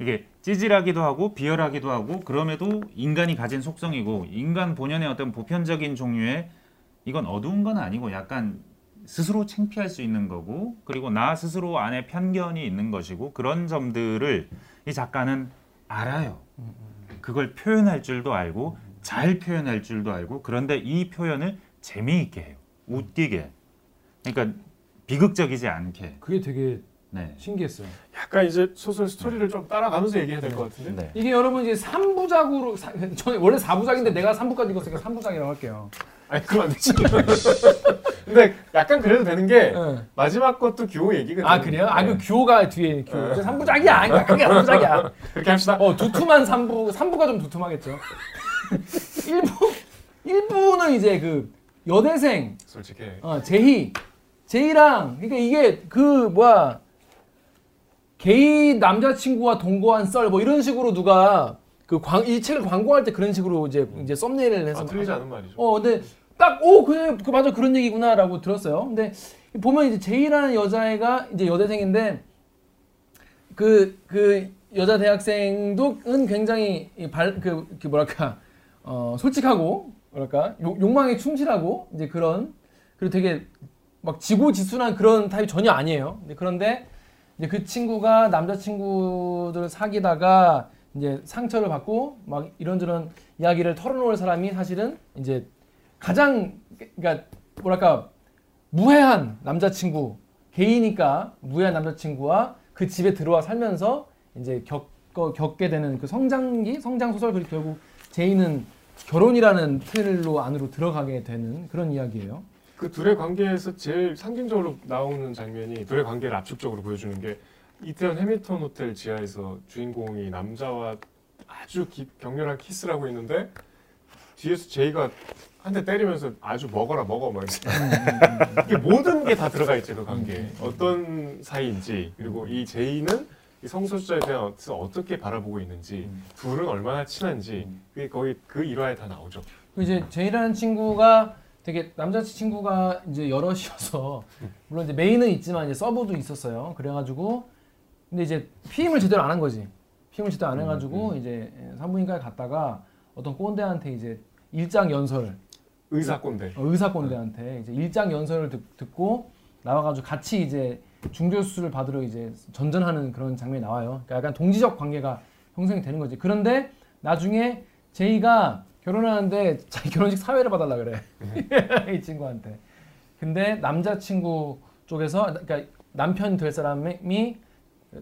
이게 찌질하기도 하고 비열하기도 하고 그럼에도 인간이 가진 속성이고 인간 본연의 어떤 보편적인 종류의 이건 어두운 건 아니고 약간 스스로 창피할 수 있는 거고 그리고 나 스스로 안에 편견이 있는 것이고 그런 점들을 이 작가는 알아요. 그걸 표현할 줄도 알고 잘 표현할 줄도 알고 그런데 이 표현을 재미있게 해요. 웃기게. 그러니까 비극적이지 않게. 그게 되게 네. 신기했어요. 약간 이제 소설 스토리를 좀 따라가면서 얘기해야 될 것 같은데. 네. 이게 여러분 이제 3부작으로 저는 원래 4부작인데 내가 3부까지 읽었으니까 3부작이라고 할게요. 아니 그럼 안 되지. 근데 약간 그래도 되는 게 네. 마지막 것도 규호 얘기거든요. 아 그래요? 아그 네. 규호가 뒤에 규호. 3부작이야. 그러니까 그게 3부작이야. 그렇게 합시다. 어 두툼한 3부 3부가 좀 두툼하겠죠. 1부 1부는 이제 그 여대생 솔직히. 어, 제희 제희랑 그러니까 이게 그 뭐야 게이 남자친구와 동거한 썰 뭐 이런 식으로 누가 그이 책을 광고할 때 그런 식으로 이제 이제 썸네일을 해서 아, 틀리지 않은 말이죠. 어, 근데 딱, 오, 그래, 그 맞아, 그런 얘기구나라고 들었어요. 근데 보면 이제 제이라는 여자애가 이제 여대생인데 그, 그 여자 대학생도 은 굉장히 이 발, 그, 그 뭐랄까, 어, 솔직하고, 뭐랄까, 욕, 욕망에 충실하고, 이제 그런, 그리고 되게 막 지고지순한 그런 타입이 전혀 아니에요. 그런데 이제 그 친구가 남자친구들 사귀다가 이제 상처를 받고 막 이런저런 이야기를 털어놓을 사람이 사실은 이제 가장 그러니까 뭐랄까 무해한 남자친구 게이니까 무해한 남자친구와 그 집에 들어와 살면서 이제 겪어, 겪게 되는 그 성장기 성장 소설 그리고 결국 제이는 결혼이라는 틀로 안으로 들어가게 되는 그런 이야기예요. 그 둘의 관계에서 제일 상징적으로 나오는 장면이 둘의 관계를 압축적으로 보여주는 게 이태원 해밀턴 호텔 지하에서 주인공이 남자와 아주 깊, 격렬한 키스를 하고 있는데 뒤에서 제이가 한 대 때리면서 아주 먹어라 먹어 막 이렇게 이게 모든 게 다 들어가 있지 그 관계 어떤 사이인지 그리고 이 제이는 이 성소수자에 대해서 어떻게 바라보고 있는지 둘은 얼마나 친한지 그게 거의 그 일화에 다 나오죠. 그 이제 제이라는 친구가 되게 남자 친구가 이제 여럿이어서 물론 이제 main은 있지만 이제 sub도 있었어요. 그래가지고 근데 이제 피임을 제대로 안 한 거지. 피임을 제대로 안 해가지고 이제 산부인과에 갔다가 어떤 꼰대한테 이제 일장 연설 의사 꼰대. 어, 의사 꼰대한테 이제 일장 연설을 듣, 듣고 나와가지고 같이 이제 중절 수술을 받으러 이제 전전하는 그런 장면이 나와요. 그러니까 약간 동지적 관계가 형성이 되는 거지. 그런데 나중에 제이가 결혼하는데 자기 결혼식 사회를 봐달라 그래 이 친구한테. 근데 남자친구 쪽에서 그러니까 남편 될 사람이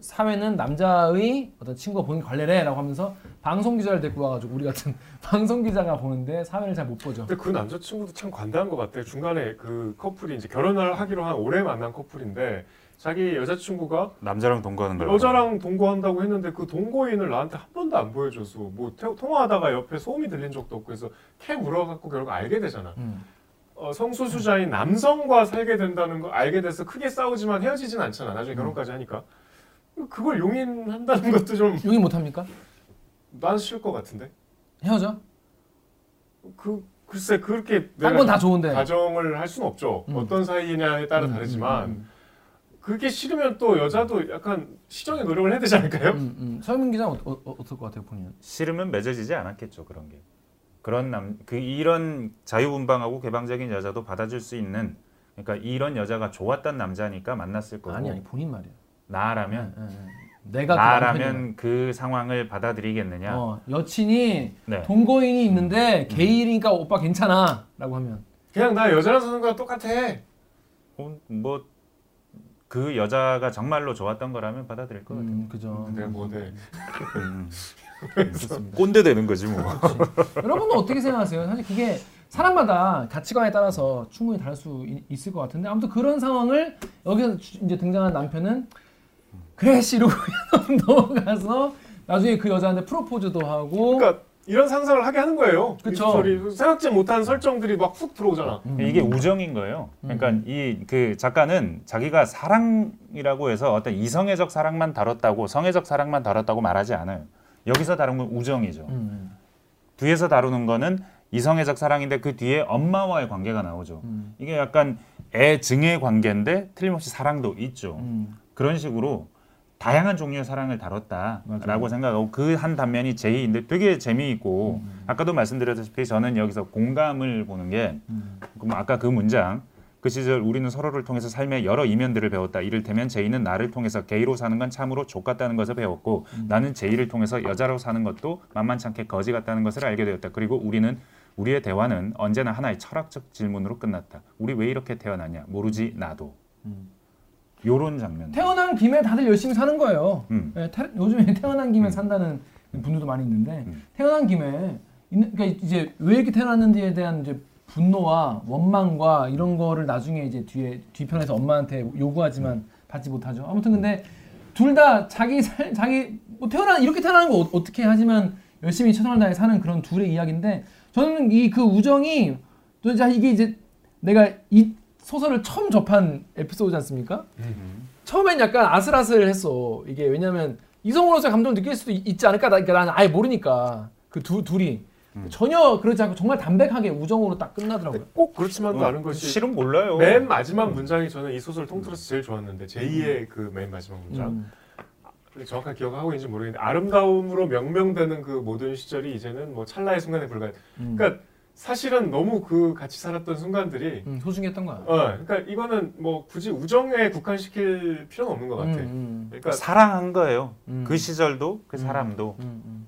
사회는 남자의 어떤 친구가 보는 관례래라고 하면서 방송 기자를 데리고 와가지고 우리 같은 방송 기자가 보는데 사회를 잘 못 보죠. 근데 그 남자 친구도 참 관대한 것 같아. 중간에 그 커플이 이제 결혼을 하기로 한 오래 만난 커플인데 자기 여자친구가 남자랑 동거하는 걸 여자랑 동거한다고 했는데 그 동거인을 나한테 한 번도 안 보여줘서 뭐 태- 통화하다가 옆에 소음이 들린 적도 없고 해서 캐 물어갖고 결국 알게 되잖아. 음. 어, 성소수자인 남성과 살게 된다는 거 알게 돼서 크게 싸우지만 헤어지진 않잖아. 나중에 결혼까지 하니까. 그걸 용인한다는 것도 좀 용인 못 합니까? 난 싫을 것 같은데. 헤어져? 그 글쎄 그렇게 딴건다 좋은데. 가정을 할 수는 없죠. 음. 어떤 사이냐에 따라 음, 다르지만 음, 음, 그게 싫으면 또 여자도 약간 시정의 노력을 해야 되지 않을까요? 음, 음. 서민 기자 는 어, 어, 어떨 것 같아요, 본인은? 싫으면 맺어지지 않았겠죠 그런 게 그런 남 그 이런 자유분방하고 개방적인 여자도 받아줄 수 있는 그러니까 이런 여자가 좋았던 남자니까 만났을 거고 아니 아니 본인 말이야. 나라면 예, 예. 내가 그. 나라면 그 상황을 받아들이겠느냐 어, 여친이 네. 동거인이 있는데 게이니까 오빠 괜찮아라고 하면 그냥 나 여자랑 사는 거랑 똑같아. 뭐그 여자가 정말로 좋았던 거라면 받아들일 것 같아요. 음, 그죠. 내가 뭐 돼? 음. 그렇습니다. 꼰대 되는 거지 뭐. 여러분은 어떻게 생각하세요? 사실 그게 사람마다 가치관에 따라서 충분히 다를 수 있- 있을 것 같은데 아무튼 그런 상황을 여기서 주- 이제 등장한 남편은 그래 씨로 넘어가서 나중에 그 여자한테 프로포즈도 하고 그러니까 이런 상상을 하게 하는 거예요. 그쵸. 생각지 못한 설정들이 막 훅 들어오잖아. 음. 이게 우정인 거예요. 그러니까 이그 작가는 자기가 사랑이라고 해서 어떤 이성애적 사랑만 다뤘다고 성애적 사랑만 다뤘다고 말하지 않아요. 여기서 다룬 건 우정이죠. 음, 뒤에서 다루는 거는 이성애적 사랑인데 그 뒤에 엄마와의 관계가 나오죠. 음, 이게 약간 애 증의 관계인데 틀림없이 사랑도 있죠. 음. 그런 식으로 다양한 종류의 사랑을 다뤘다라고 맞아요. 생각하고 그 한 단면이 제이인데 되게 재미있고 음. 아까도 말씀드렸다시피 저는 여기서 공감을 보는 게 음. 그럼 아까 그 문장 그 시절 우리는 서로를 통해서 삶의 여러 이면들을 배웠다. 이를테면 제이는 나를 통해서 게이로 사는 건 참으로 족같다는 것을 배웠고 나는 제이를 통해서 여자로 사는 것도 만만찮게 거지 같다는 것을 알게 되었다. 그리고 우리는 우리의 대화는 언제나 하나의 철학적 질문으로 끝났다. 우리 왜 이렇게 태어났냐? 모르지 나도. 음. 요런 장면. 태어난 김에 다들 열심히 사는 거예요. 음. 예, 태- 요즘에 태어난 김에 음. 산다는 분들도 많이 있는데 음. 태어난 김에 그러니까 이제 왜 이렇게 태어났는지에 대한 이제 분노와 원망과 이런 거를 나중에 이제 뒤에 뒤편에서 엄마한테 요구하지만 받지 못하죠. 아무튼 근데 둘 다 자기 살 자기 뭐 태어나 이렇게 태어나는 거 어, 어떻게 하지만 열심히 최선을 다해 사는 그런 둘의 이야기인데 저는 이 그 우정이 또 이제 이게 이제 내가 이 소설을 처음 접한 에피소드지 않습니까? 처음엔 약간 아슬아슬했어. 이게 왜냐면 이성으로서 감정을 느낄 수도 있- 있지 않을까? 나- 그러니까 나는 아예 모르니까 그 두 둘이 전혀 그러지 않고 정말 담백하게 우정으로 딱 끝나더라고요. 꼭 그렇지만도 않은 것이 실은 몰라요. 맨 마지막 문장이 저는 이 소설 통틀어서 제일 좋았는데 제2의 그 맨 마지막 문장 음. 정확한 기억하고 있는지 모르겠는데 아름다움으로 명명되는 그 모든 시절이 이제는 뭐 찰나의 순간에 불과해. 음. 그러니까 사실은 너무 그 같이 살았던 순간들이 음, 소중했던 거야. 어 그러니까 이거는 뭐 굳이 우정에 국한시킬 필요는 없는 것 같아. 음, 음, 그러니까 사랑한 거예요. 음. 그 시절도 그 음. 사람도 음, 음.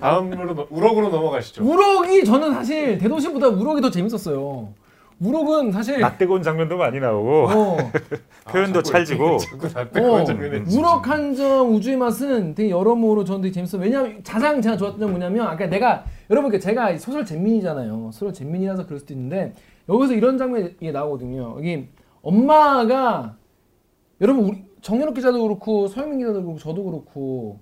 다음으로 넘- 우럭으로 넘어가시죠. 우럭이 저는 사실 대도시보다 우럭이 더 재밌었어요. 우럭은 사실 낯뜨거운 장면도 많이 나오고 어, 표현도 아, 찰지고. 어, 우럭 한점 우주의 맛은 되게 여러모로 저는 되게 재밌어요. 왜냐면 가장 제가 좋았던 점 뭐냐면 아까 내가 여러분 그 제가 소설 잼민이잖아요. 소설 잼민이라서 그럴 수도 있는데 여기서 이런 장면이 나오거든요. 여기 엄마가 여러분 우리 정연욱 기자도 그렇고 서영민 기자도 그렇고 저도 그렇고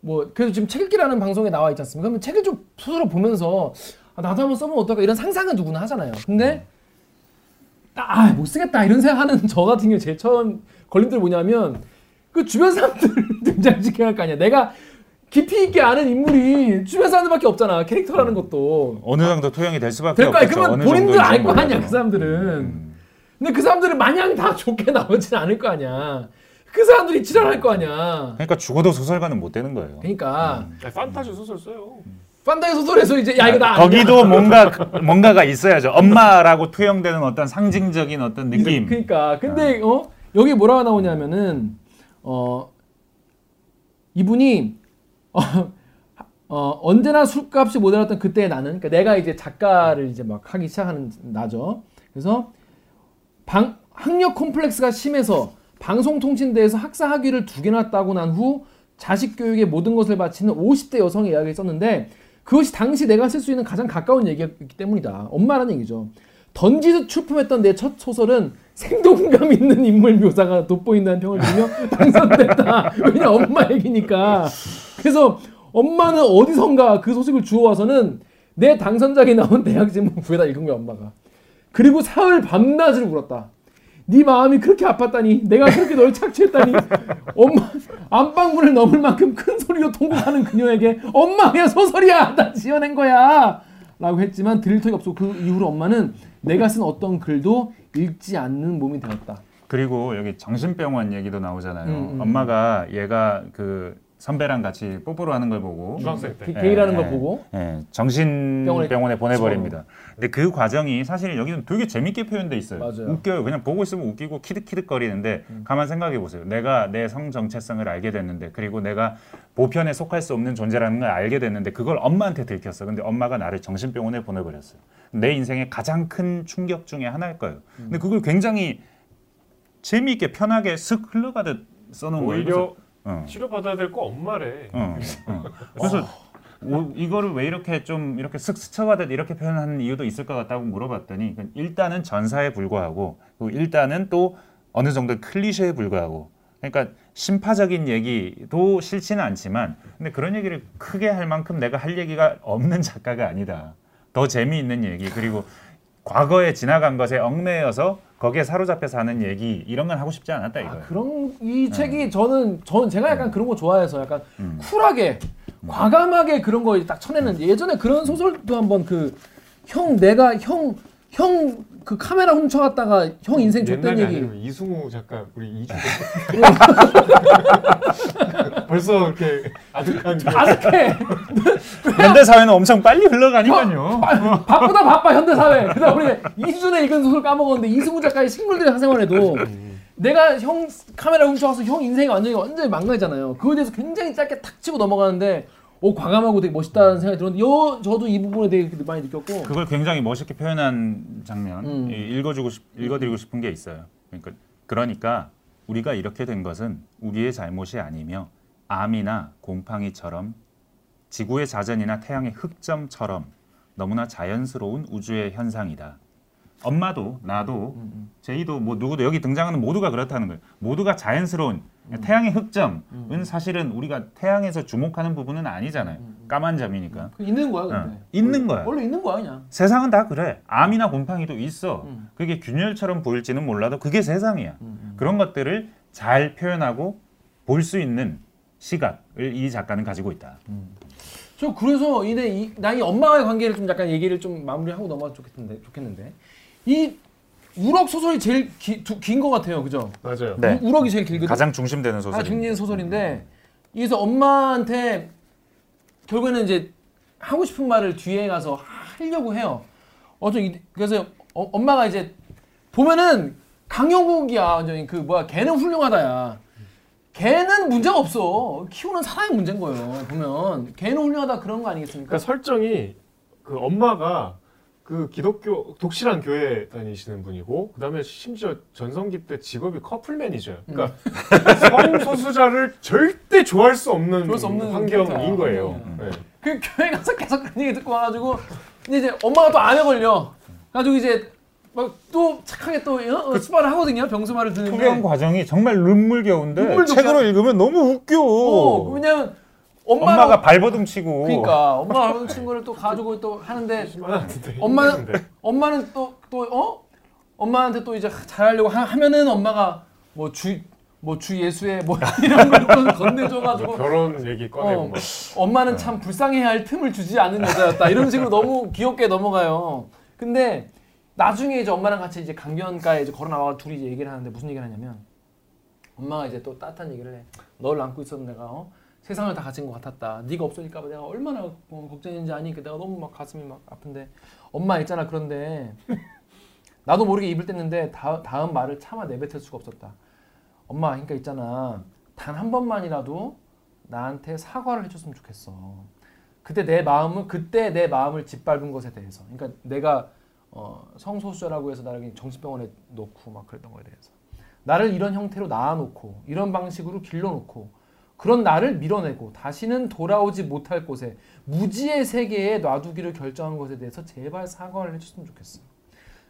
뭐 그래도 지금 책 읽기라는 방송에 나와 있지 않습니까? 그러면 책을 좀 스스로 보면서 아, 나도 한번 써보면 어떨까 이런 상상은 누구나 하잖아요. 근데 아, 못 쓰겠다 이런 생각하는 저 같은 경우 제일 처음 걸림돌이 뭐냐면 그 주변 사람들 등장시켜야 할 거 아니야. 내가 깊이 있게 아는 인물이 주변 사람들밖에 없잖아. 캐릭터라는 것도. 어느 정도 토용이 될 수밖에. 없겠죠. 그러면 어느 본인도 정도인지 알거 아니야. 그 사람들은. 음. 근데 그 사람들은 마냥 다 좋게 나오진 않을 거 아니야. 그 사람들이 지랄할 거 아니야. 그러니까 죽어도 소설가는 못 되는 거예요. 그러니까 아, 판타지 소설 써요. 판다이 소설에서 이제 야 이거 나. 거기도 뭔가 뭔가가 있어야죠. 엄마라고 투영되는 어떤 상징적인 어떤 느낌. 그러니까 근데 어 여기 뭐라고 나오냐면은 어 이분이 어, 어 언제나 술값이 모자랐던 그때의 나는 그러니까 내가 이제 작가를 이제 막 하기 시작하는 나죠. 그래서 방 학력 콤플렉스가 심해서 방송통신대에서 학사 학위를 두 개나 따고 난 후 자식 교육에 모든 것을 바치는 50대 여성의 이야기를 썼는데 그것이 당시 내가 쓸 수 있는 가장 가까운 얘기였기 때문이다. 엄마라는 얘기죠. 던지듯 출품했던 내 첫 소설은 생동감 있는 인물 묘사가 돋보인다는 평을 들으며 당선됐다. 왜냐 엄마 얘기니까. 그래서 엄마는 어디선가 그 소식을 주워와서는 내 당선작에 나온 대학 구해다 읽은 거야 엄마가. 그리고 사흘 밤낮을 울었다. 네 마음이 그렇게 아팠다니 내가 그렇게 널 착취했다니 엄마 안방문을 넘을 만큼 큰 소리로 통곡하는 그녀에게 엄마 그냥 소설이야 나 지어낸 거야 라고 했지만 들을 턱이 없고 그 이후로 엄마는 내가 쓴 어떤 글도 읽지 않는 몸이 되었다 그리고 여기 정신병원 얘기도 나오잖아요. 음, 음. 엄마가 얘가 그 선배랑 같이 뽀뽀를 하는 걸 보고 중학생 때. 게- 게이라는 예, 걸 예. 보고 예, 정신병원에 보내버립니다. 근데 그 과정이 사실 여기는 되게 재밌게 표현돼 있어요. 맞아요. 음. 웃겨요. 그냥 보고 있으면 웃기고 키득키득거리는데 가만 생각해 보세요. 내가 내 성 정체성을 알게 됐는데 그리고 내가 보편에 속할 수 없는 존재라는 걸 알게 됐는데 그걸 엄마한테 들켰어. 근데 엄마가 나를 정신병원에 보내버렸어요. 내 인생의 가장 큰 충격 중에 하나일 거예요. 음. 근데 그걸 굉장히 재미있게 편하게 슥 흘러가듯 써놓은 거예요. 오히려 어. 치료받아야 될 거 엄마래. 어, 어. 그래서 오- 이거를 왜 이렇게 좀 이렇게 쓱 스쳐가듯 이렇게 표현하는 이유도 있을 것 같다고 물어봤더니 그 일단은 전사에 불과하고 그리고 일단은 또 어느 정도 클리셰에 불과하고 그러니까 심파적인 얘기도 싫지는 않지만 근데 그런 얘기를 크게 할 만큼 내가 할 얘기가 없는 작가가 아니다. 더 재미있는 얘기 그리고 과거에 지나간 것에 얽매여서 거기에 사로잡혀서 하는 얘기 이런 건 하고 싶지 않았다 아, 이거예요. 그런 이 책이 저는 저는 제가 약간 그런 거 좋아해서 약간 음. 쿨하게 과감하게 그런 거 딱 쳐내는 예전에 그런 소설도 한번 그 형 내가 형 형 그 카메라 훔쳐갔다가 형 인생 줬던 얘기. 이승우 작가 우리 이주 벌써 이렇게 아득한 게 아득해 현대 사회는 엄청 빨리 흘러가니까요. 바- 바쁘다 바빠 현대 사회 그다음 우리 이수준에 읽은 소설 까먹었는데 이승우 작가의 식물들의 사생활 에도 내가 형 카메라 훔쳐가서 형 인생이 완전히 완전히 망가지잖아요 그거에 대해서 굉장히 짧게 탁 치고 넘어가는데 오 과감하고 되게 멋있다는 생각이 들었는데 요 저도 이 부분에 되게 많이 느꼈고 그걸 굉장히 멋있게 표현한 장면 음. 이- 읽어주고 싶, 읽어드리고 싶은 게 있어요. 그러니까 그러니까 우리가 이렇게 된 것은 우리의 잘못이 아니며 암이나 곰팡이처럼 지구의 자전이나 태양의 흑점처럼 너무나 자연스러운 우주의 현상이다. 엄마도 나도 제이도 뭐 누구도 여기 등장하는 모두가 그렇다는 거예요. 모두가 자연스러운 태양의 흑점은 사실은 우리가 태양에서 주목하는 부분은 아니잖아요. 까만 점이니까. 그 있는 거야 근데 어, 있는 거야. 원래 있는 거야 그냥 세상은 다 그래. 암이나 곰팡이도 있어. 음. 그게 균열처럼 보일지는 몰라도 그게 세상이야. 음, 그런 것들을 잘 표현하고 볼 수 있는 시각을 이 작가는 가지고 있다. 저 그래서 이내 이, 나이 엄마와의 관계를 좀 약간 얘기를 좀 마무리하고 넘어가 좋겠는데 좋겠는데 이 우럭 소설이 제일 긴 것 같아요 그죠? 맞아요. 네. 우, 우럭이 제일 길거든. 가장 중심되는 소설. 아, 중진 소설인데 여기서 엄마한테 결국에는 이제 하고 싶은 말을 뒤에 가서 하려고 해요. 어저 그래서 어, 엄마가 이제 보면은 강영욱이야 완전히 그 뭐야 걔는 훌륭하다야. 걔는 문제가 없어. 키우는 사람이 문제인 거예요. 보면 걔는 훌륭하다 그런 거 아니겠습니까? 그러니까 설정이 그 엄마가 그 기독교 독실한 교회 다니시는 분이고 그다음에 심지어 전성기 때 직업이 커플 매니저예요. 그러니까 성소수자를 절대 좋아할 수 없는, 좋아할 수 없는 환경인. 거예요. 음. 네. 그 교회 가서 계속 그런 얘기 듣고 와가지고 근데 이제 엄마가 또 암에 걸려. 가지고 이제 막 또 착하게 또 어? 어, 수발을 하거든요. 병수말을 듣는데. 과정이 정말 눈물겨운데 책으로 겨- 읽으면 너무 웃겨. 어, 왜냐면 엄마가, 엄마가 발버둥 치고 그러니까 엄마가 하는 친구를 또 가지고 또 하는데. 엄마는 엄마는 또 또 어? 엄마한테 또 이제 잘하려고 하, 하면은 엄마가 뭐주 뭐주 예수의 뭐 이런 걸또 건네줘가지고 결혼 얘기 꺼내고 어, 막. 엄마는 참 불쌍해야 할 틈을 주지 않는 여자였다 이런 식으로 너무 귀엽게 넘어가요. 근데 나중에 이제 엄마랑 같이 이제 강변가에 이제 걸어 나와 둘이 이제 얘기를 하는데 무슨 얘기를 하냐면 엄마가 이제 또 따뜻한 얘기를 해. 너를 안고 있었던 내가 어? 세상을 다 가진 것 같았다. 네가 없어질까봐 내가 얼마나 어, 걱정했는지 아니? 내가 너무 막 가슴이 막 아픈데 엄마 있잖아 그런데 나도 모르게 입을 뗐는데 다, 다음 말을 차마 내뱉을 수가 없었다. 엄마 그러니까 있잖아 단 한 번만이라도 나한테 사과를 해줬으면 좋겠어. 그때 내 마음은 그때 내 마음을 짓밟은 것에 대해서. 그러니까 내가 어, 성소수자라고 해서 나를 정신병원에 놓고 막 그랬던 거에 대해서. 나를 이런 형태로 낳아놓고 이런 방식으로 길러놓고 그런 나를 밀어내고 다시는 돌아오지 못할 곳에 무지의 세계에 놔두기를 결정한 것에 대해서 제발 사과를 해줬으면 좋겠어.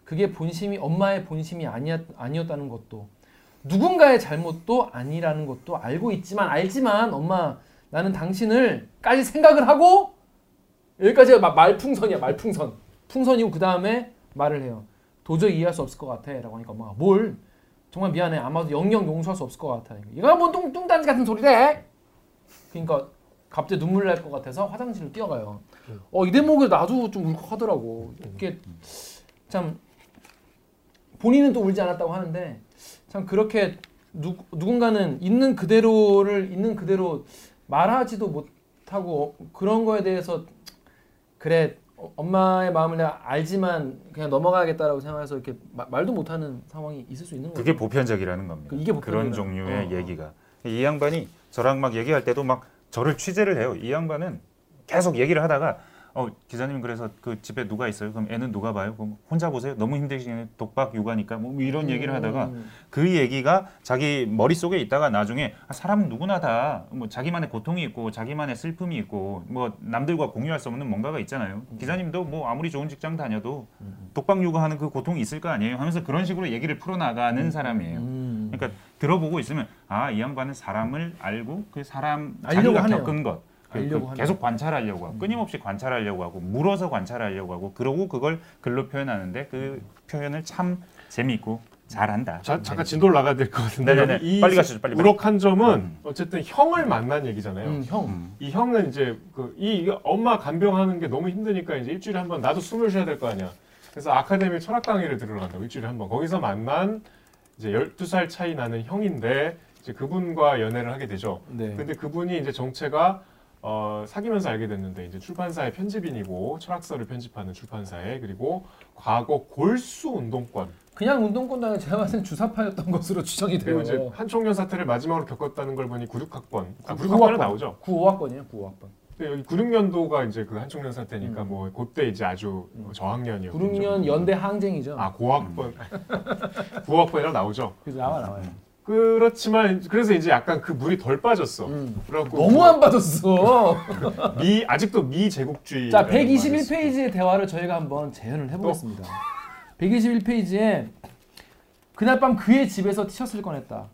그게 본심이 엄마의 본심이 아니었, 아니었다는 것도 누군가의 잘못도 아니라는 것도 알고 있지만 알지만 엄마 나는 당신을까지 생각을 하고 여기까지가 마- 말풍선이야 말풍선 풍선이고 그 다음에 말을 해요. 도저히 이해할 수 없을 것 같아 라고 하니까 엄마가 뭘? 정말 미안해. 아마도 영영 용서할 수 없을 것 같아. 얘가 뭔 뚱, 뚱딴지 같은 소리래? 그러니까 갑자기 눈물 날 것 같아서 화장실로 뛰어가요. 어 이 대목을 나도 좀 울컥하더라고. 이게 참 본인은 또 울지 않았다고 하는데 참 그렇게 누, 누군가는 있는 그대로를 있는 그대로 말하지도 못하고 어, 그런 거에 대해서 그래 어, 엄마의 마음을 내가 알지만 그냥 넘어가야겠다라고 생각해서 이렇게 마- 말도 못하는 상황이 있을 수 있는 거예요. 그게 보편적이라는 겁니다. 그- 이게 그런 보편적이라. 종류의 어, 어. 얘기가 이 양반이 저랑 막 얘기할 때도 막 저를 취재를 해요. 이 양반은 계속 얘기를 하다가 어 기자님 그래서 그 집에 누가 있어요? 그럼 애는 누가 봐요? 그럼 혼자 보세요. 너무 힘드시네. 독박 육아니까 뭐 이런 얘기를 하다가 음. 그 얘기가 자기 머릿속에 있다가 나중에 아, 사람은 누구나 다 뭐 자기만의 고통이 있고 자기만의 슬픔이 있고 뭐 남들과 공유할 수 없는 뭔가가 있잖아요. 기자님도 뭐 아무리 좋은 직장 다녀도 독박 육아하는 그 고통이 있을 거 아니에요. 하면서 그런 식으로 얘기를 풀어나가는 사람이에요. 음. 그러니까 들어보고 있으면 아 이 양반은 사람을 알고 그 사람 자기가. 겪은 것 그- 그. 계속 관찰하려고 하고 끊임없이 관찰하려고 하고 물어서 관찰하려고 하고 그러고 그걸 글로 표현하는데 그 표현을 참 재미있고 잘한다. 자, 잠깐 진도를 나가야 될 것 같은데 네네네. 빨리 가시죠, 빨리. 우럭한 점은 음. 어쨌든 형을 만난 얘기잖아요. 음, 형. 음. 이 형은 이제 그 이 엄마 간병하는 게 너무 힘드니까 이제 일주일에 한 번 나도 숨을 쉬어야 될 거 아니야. 그래서 아카데미 철학 강의를 들으러 간다고 일주일에 한 번. 거기서 만난 이제 12살 차이 나는 형인데 이제 그분과 연애를 하게 되죠. 네. 근데 그분이 이제 정체가 어, 사귀면서 알게 됐는데 이제 출판사의 편집인이고 철학서를 편집하는 출판사에 그리고 과거 골수 운동권 그냥 아니라 제가 봤을 땐 주사파였던 것으로 추정이 그리고 돼요. 이제 한총련 사태를 마지막으로 겪었다는 걸 보니 96학번 아, 구- 96학번은 구학번. 나오죠. 95학번이에요, 95학번. 근데 여기 96년도가 이제 그 한총련 사태니까 음. 뭐 그때 이제 아주 저학년이었죠. 96년 연대 항쟁이죠. 아 고학번 고학번이라 나오죠. 그래서 나와 나와요. 그렇지만 그래서 이제 약간 그 물이 덜 빠졌어. 음. 그래갖고 너무 안 받았어. 미 아직도 미 제국주의. 자, 121페이지의 대화를 저희가 한번 재현을 해보겠습니다. 121페이지에 그날 밤 그의 집에서 티셔츠를 꺼냈다.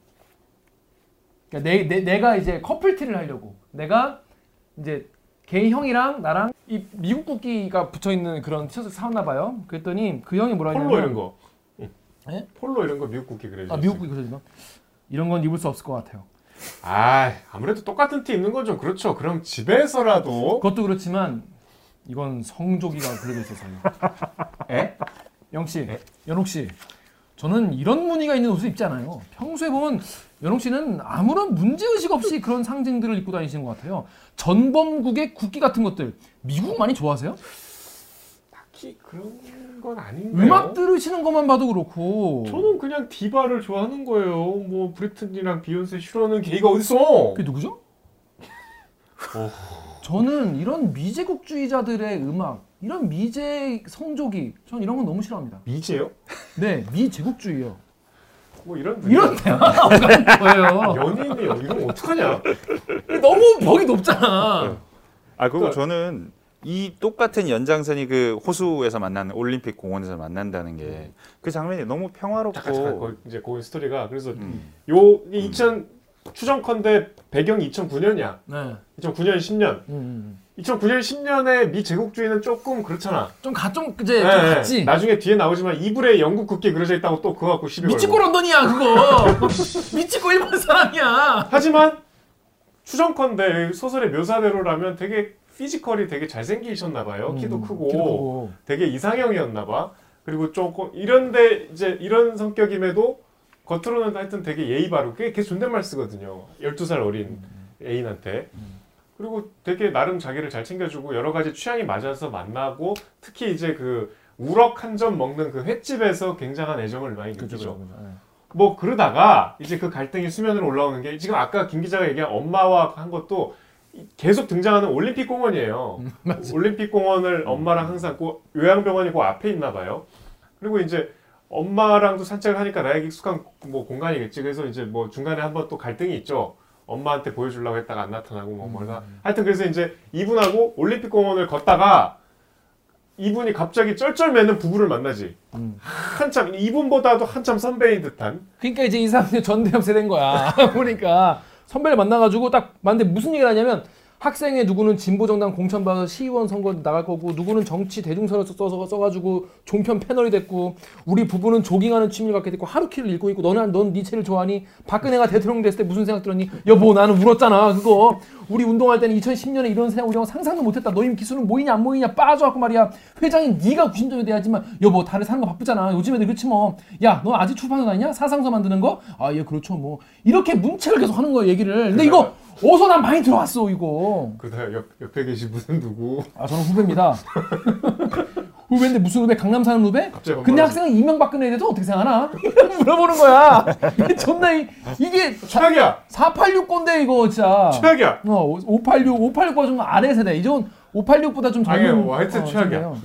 그러니까 내, 내, 내가 이제 커플티를 하려고 내가 이제 걔 형이랑 나랑 이 미국 국기가 붙어 있는 그런 티셔츠 사왔나 봐요. 그랬더니 그 형이 뭐라 했냐면 폴로 이런 거. 예? 폴로 이런 거 미국 국기 그래. 아 미국 국기 그러지만 이런 건 입을 수 없을 것 같아요. 아 아무래도 똑같은 티 입는 건 좀 그렇죠. 그럼 집에서라도 그것도 그렇지만 이건 성조기가 그려져 있어서요. 에? 영 씨, 에? 연옥 씨, 저는 이런 무늬가 있는 옷을 입지 않아요. 평소에 보면 연옥 씨는 아무런 문제 의식 없이 그런 상징들을 입고 다니시는 것 같아요. 전범국의 국기 같은 것들 미국 많이 좋아하세요? 딱히 그런 건 아닌데요. 음악 들으시는 것만 봐도 그렇고. 저는 그냥 디바를 좋아하는 거예요. 뭐 브리튼이랑 비욘세 싫어하는 게이가 어딨어? 그게 누구죠? 어. 저는 이런 미제국주의자들의 음악, 이런 미제 성조기, 전 이런 건 너무 싫어합니다. 미제요? 네, 미제국주의요. 뭐 이런 이런 대화가 거예요. 연인이 이러면 어떡하냐? 너무 벽이 높잖아. 아 그리고 그러니까- 저는 이 똑같은 연장선이 그 호수에서 만나는 올림픽 공원에서 만난다는 게 그 장면이 너무 평화롭고 잠깐 잠깐 거기 이제 그 스토리가 그래서 음. 요2000 추정컨대 배경이 2009년이야. 네. 2009년 10년. 음, 음. 2009년 10년에 미 제국주의는 조금 그렇잖아. 좀 가 좀 이제 좀 예, 예. 같지. 나중에 뒤에 나오지만 이불에 영국 국기 그려져 있다고 또 그거 갖고 시비 미치코 걸고. 런던이야 그거. 미치코 일본 사람이야. 하지만 추정컨대 소설의 묘사대로라면 되게 피지컬이 되게 잘생기셨나 봐요. 키도 음, 크고 키도 크고. 되게 이상형이었나 봐. 그리고 조금 이런데 이제 이런 성격임에도 겉으로는 하여튼 되게 예의 바르게 계속 존댓말 쓰거든요. 12살 어린 애인한테. 그리고 되게 나름 자기를 잘 챙겨주고 여러 가지 취향이 맞아서 만나고 특히 이제 그 우럭 한 점 먹는 그 횟집에서 굉장한 애정을 많이 느끼죠. 그죠. 그죠. 예. 뭐 그러다가 이제 그 갈등이 수면으로 올라오는 게 지금 아까 김 기자가 얘기한 엄마와 한 것도 계속 등장하는 올림픽 공원이에요. 올림픽 공원을 엄마랑 항상 그 요양병원이 그 앞에 있나 봐요. 그리고 이제 엄마랑도 산책을 하니까 나에게 익숙한 뭐 공간이겠지. 그래서 이제 뭐 중간에 한번 또 갈등이 있죠. 엄마한테 보여주려고 했다가 안 나타나고 뭐 뭐가 하여튼 그래서 이제 이분하고 올림픽 공원을 걷다가 이분이 갑자기 쩔쩔매는 부부를 만나지. 음. 한참 이분보다도 한참 선배인 듯한 그러니까 이제 이 사람이 전대협 세대인 거야. 그러니까 선배를 만나가지고 딱 만데 무슨 얘기를 하냐면 학생의 누구는 진보정당 공천받아서 시의원 선거 나갈 거고 누구는 정치 대중선을 써서 써가지고 종편 패널이 됐고 우리 부부는 조깅하는 취미를 갖게 됐고 하루키를 읽고 있고 너는 넌 니체를 좋아하니 박근혜가 대통령 됐을 때 무슨 생각 들었니? 여보 나는 울었잖아 그거. 우리 운동할 때는 2010년에 이런 생각 우리가 상상도 못했다. 너희 기수는 모이냐 안 모이냐 빠져갖고 말이야. 회장인 네가 구심점이 돼야지만 여보 다들 사는 거 바쁘잖아. 요즘 애들 그렇지 뭐야 너 아직 출판사 다니냐? 사상서 만드는 거아 예 그렇죠 뭐. 이렇게 문책을 계속 하는 거야 얘기를. 근데 이거 어서 난 많이 들어왔어 이거 그다음 옆 옆에 계신 분은 누구? 아 저는 후배입니다 후배인데 무슨 후배 강남 사는 후배 갑자기 근데 반말하지. 학생은 이명박근혜에 대해서 어떻게 생각하나 물어보는 거야 이게 존나 이, 이게 최악이야. 486 건데 이거 진짜 최악이야. 어, 586, 586보다 좀 아래 세대. 이전 586보다 좀. 아니에요. 뭐 하여튼 최악이야. 세대예요.